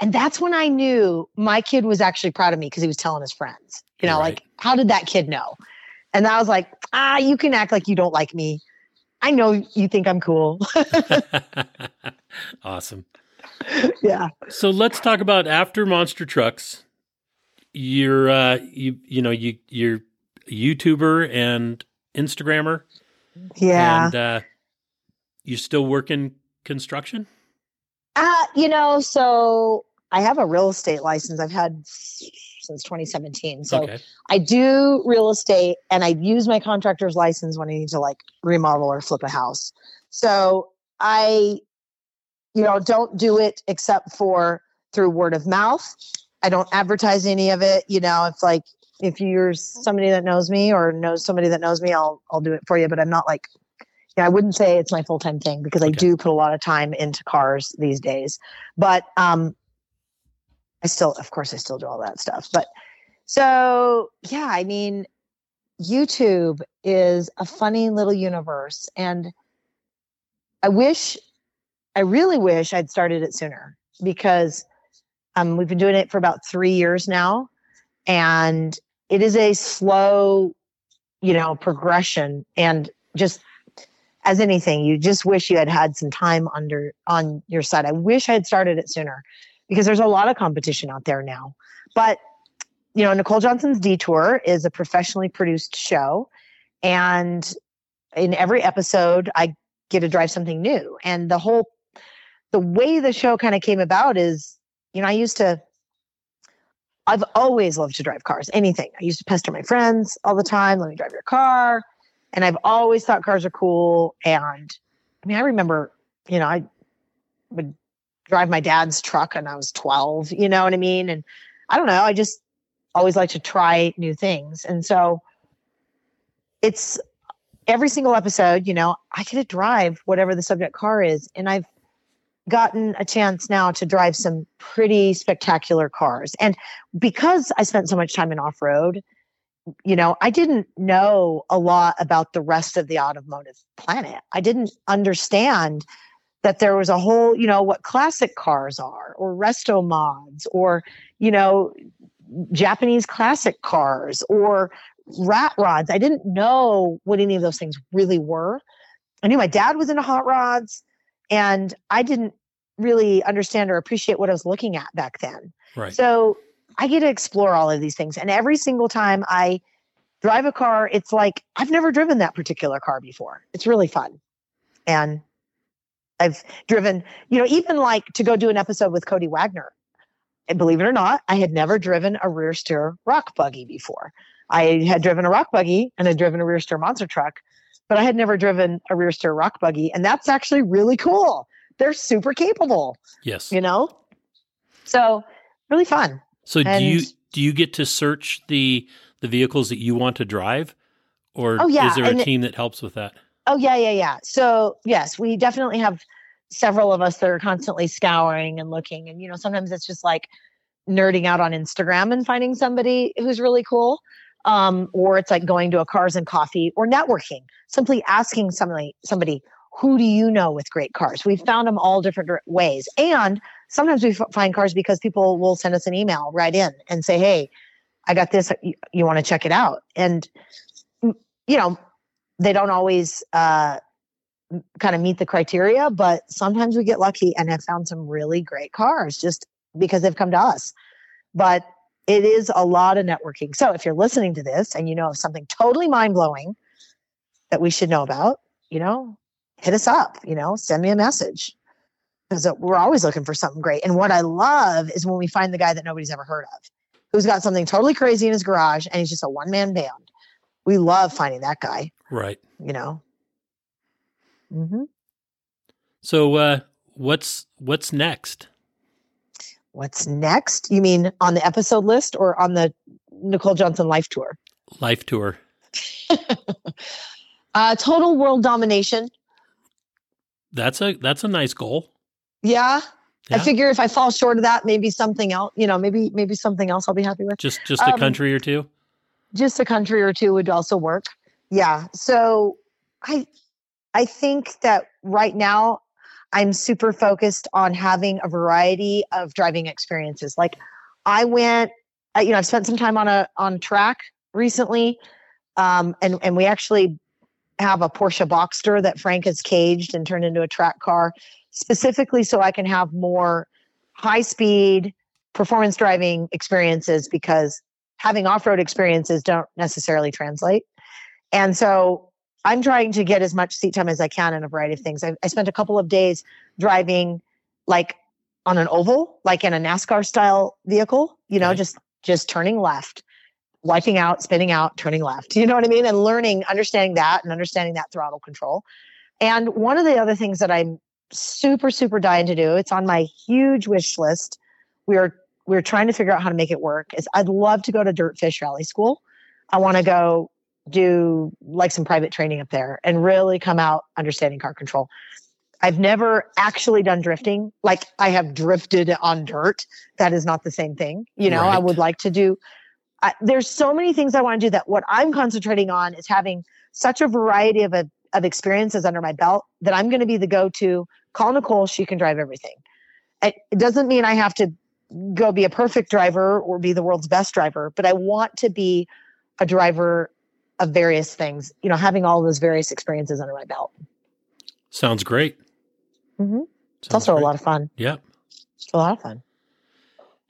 And that's when I knew my kid was actually proud of me because he was telling his friends, you know, Right. like, how did that kid know? And I was like, ah, you can act like you don't like me. I know you think I'm cool. awesome. yeah. So let's talk about after Monster Trucks. You're uh you you know, you you're a YouTuber and Instagrammer Yeah. and uh you're still working in construction? Uh, you know, so I have a real estate license I've had since 2017. So okay. I do real estate and I use my contractor's license when I need to like remodel or flip a house. So I, you know, don't do it except for through word of mouth. I don't advertise any of it. You know, if like if you're somebody that knows me or knows somebody that knows me, I'll I'll do it for you. But I'm not like yeah, I wouldn't say it's my full time thing because I do put a lot of time into cars these days. But um I still of course I still do all that stuff. But so, yeah, I mean, YouTube is a funny little universe. And I wish, I really wish I'd started it sooner because um, we've been doing it for about three years now. And it is a slow, you know, progression. And just as anything, you just wish you had had some time under on your side. I wish I had started it sooner because there's a lot of competition out there now. But you know, Nicole Johnson's Detour is a professionally produced show. And in every episode, I get to drive something new. And the whole, the way the show kind of came about is, you know, I used to, I've always loved to drive cars, anything. I used to pester my friends all the time, let me drive your car. And I've always thought cars are cool. And I mean, I remember, you know, I would drive my dad's truck when I was 12, you know what I mean? And I don't know, I just, always like to try new things. And so it's every single episode, you know, I get to drive whatever the subject car is. And I've gotten a chance now to drive some pretty spectacular cars. And because I spent so much time in off road, you know, I didn't know a lot about the rest of the automotive planet. I didn't understand that there was a whole, you know, what classic cars are or resto mods or, you know, Japanese classic cars or rat rods. I didn't know what any of those things really were. I knew my dad was into hot rods, and I didn't really understand or appreciate what I was looking at back then. Right. So I get to explore all of these things. And every single time I drive a car, it's like I've never driven that particular car before. It's really fun. And I've driven, you know, even like to go do an episode with Cody Wagner. And believe it or not, I had never driven a rear steer rock buggy before. I had driven a rock buggy and had driven a rear steer monster truck, but I had never driven a rear steer rock buggy. And that's actually really cool. They're super capable. Yes. You know? So really fun. So do you do you get to search the the vehicles that you want to drive? Or oh, yeah. is there a and team that helps with that? Oh yeah, yeah, yeah. So yes, we definitely have several of us that are constantly scouring and looking. And you know, sometimes it's just like nerding out on Instagram and finding somebody who's really cool. Um, or it's like going to a cars and coffee or networking, simply asking somebody, somebody, who do you know with great cars? We've found them all different ways. And sometimes we find cars because people will send us an email right in and say, Hey, I got this. You, you want to check it out? And, you know, they don't always, uh, kind of meet the criteria, but sometimes we get lucky and have found some really great cars just because they've come to us. But it is a lot of networking. So if you're listening to this and you know of something totally mind blowing that we should know about, you know, hit us up, you know, send me a message. Because we're always looking for something great. And what I love is when we find the guy that nobody's ever heard of, who's got something totally crazy in his garage and he's just a one man band. We love finding that guy. Right. You know. Mm-hmm. So uh what's what's next? What's next? You mean on the episode list or on the Nicole Johnson life tour? Life tour. uh total world domination. That's a that's a nice goal. Yeah. Yeah. I figure if I fall short of that, maybe something else, you know, maybe maybe something else I'll be happy with. Just just a Um, country or two. Just a country or two would also work. Yeah. So I I think that right now I'm super focused on having a variety of driving experiences. Like I went, you know, I've spent some time on a on track recently, um, and and we actually have a Porsche Boxster that Frank has caged and turned into a track car, specifically so I can have more high speed performance driving experiences because having off road experiences don't necessarily translate. And so I'm trying to get as much seat time as I can in a variety of things. I, I spent a couple of days driving like on an oval, like in a NASCAR style vehicle, you know, Right. just just turning left, wiping out, spinning out, turning left. You know what I mean? And learning, understanding that and understanding that throttle control. And one of the other things that I'm super, super dying to do, it's on my huge wish list. We're we're trying to figure out how to make it work. Is I'd love to go to Dirtfish Rally School. I want to go do like some private training up there and really come out understanding car control. I've never actually done drifting. Like I have drifted on dirt. That is not the same thing. You know, I would like to do. I, there's so many things I want to do that what I'm concentrating on is having such a variety of, of experiences under my belt that I'm going to be the go-to. Call Nicole. She can drive everything. It, doesn't mean I have to go be a perfect driver or be the world's best driver, but I want to be a driver of various things, you know, having all those various experiences under my belt. Sounds great. Mm-hmm. It's also a lot of fun. Yeah. It's a lot of fun.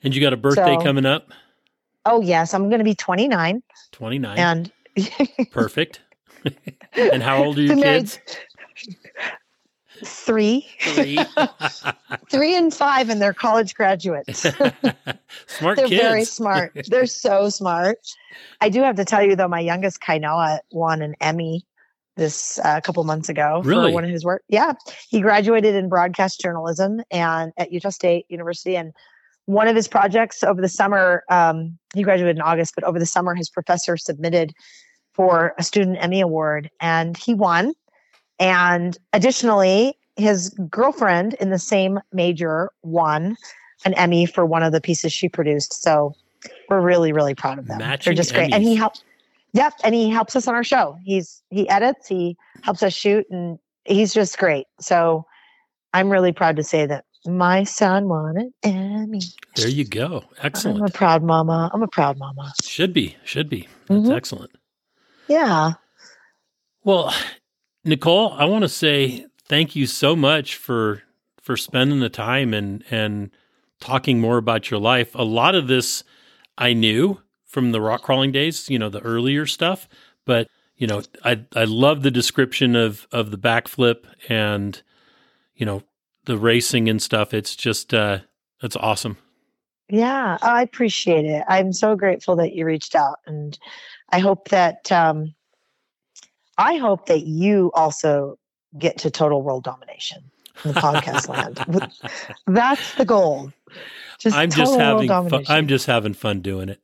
And you got a birthday So- coming up. Oh, yes. I'm going to be 29 Twenty nine. and Perfect. and how old are your Been kids? three, Three. three and five, and they're college graduates. Smart They're kids. very smart. They're so smart. I do have to tell you though, my youngest Kainoa won an Emmy this uh, couple months ago Really? for one of his work. Yeah, he graduated in broadcast journalism and at Utah State University, and one of his projects over the summer, um, he graduated in August, but over the summer, his professor submitted for a student Emmy award, and he won. And additionally, his girlfriend in the same major won an Emmy for one of the pieces she produced. So we're really, really proud of them. Matching They're just great. And he Emmys. helps Yep. And he helps us on our show. He's he edits, he helps us shoot, and he's just great. So I'm really proud to say that my son won an Emmy. There you go. Excellent. I'm a proud mama. I'm a proud mama. Should be. Should be. That's Mhm. excellent. Yeah. Well, Nicole, I want to say thank you so much for for spending the time and and talking more about your life. A lot of this I knew from the rock crawling days, you know, the earlier stuff, but you know, I I love the description of of the backflip and you know, the racing and stuff. It's just uh it's awesome. Yeah, I appreciate it. I'm so grateful that you reached out and I hope that um I hope that you also get to total world domination in the podcast land. That's the goal. Just I'm just having fun, I'm just having fun doing it.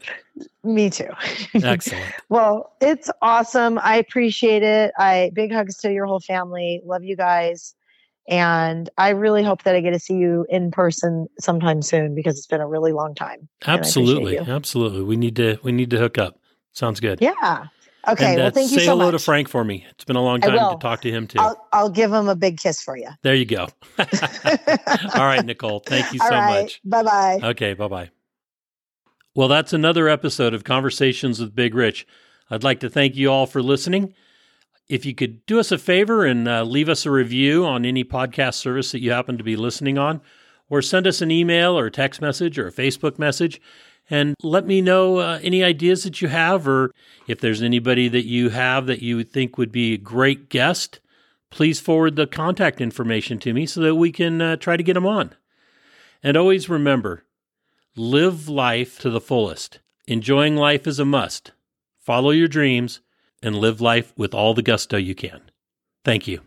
Me too. Excellent. well, it's awesome. I appreciate it. I big hugs to your whole family. Love you guys. And I really hope that I get to see you in person sometime soon because it's been a really long time. Absolutely. Absolutely. We need to we need to hook up. Sounds good. Yeah. Okay. And, uh, well, thank you so much. say hello to Frank for me. It's been a long time to talk to him too. I'll, I'll, give him a big kiss for you. There you go. all right, Nicole. Thank you so much. Bye bye. Okay. Bye bye. Well, that's another episode of Conversations with Big Rich. I'd like to thank you all for listening. If you could do us a favor and uh, leave us a review on any podcast service that you happen to be listening on, or send us an email or text message or a Facebook message and let me know uh, any ideas that you have, or if there's anybody that you have that you think would be a great guest, please forward the contact information to me so that we can uh, try to get them on. And always remember live life to the fullest. Enjoying life is a must. Follow your dreams and live life with all the gusto you can. Thank you.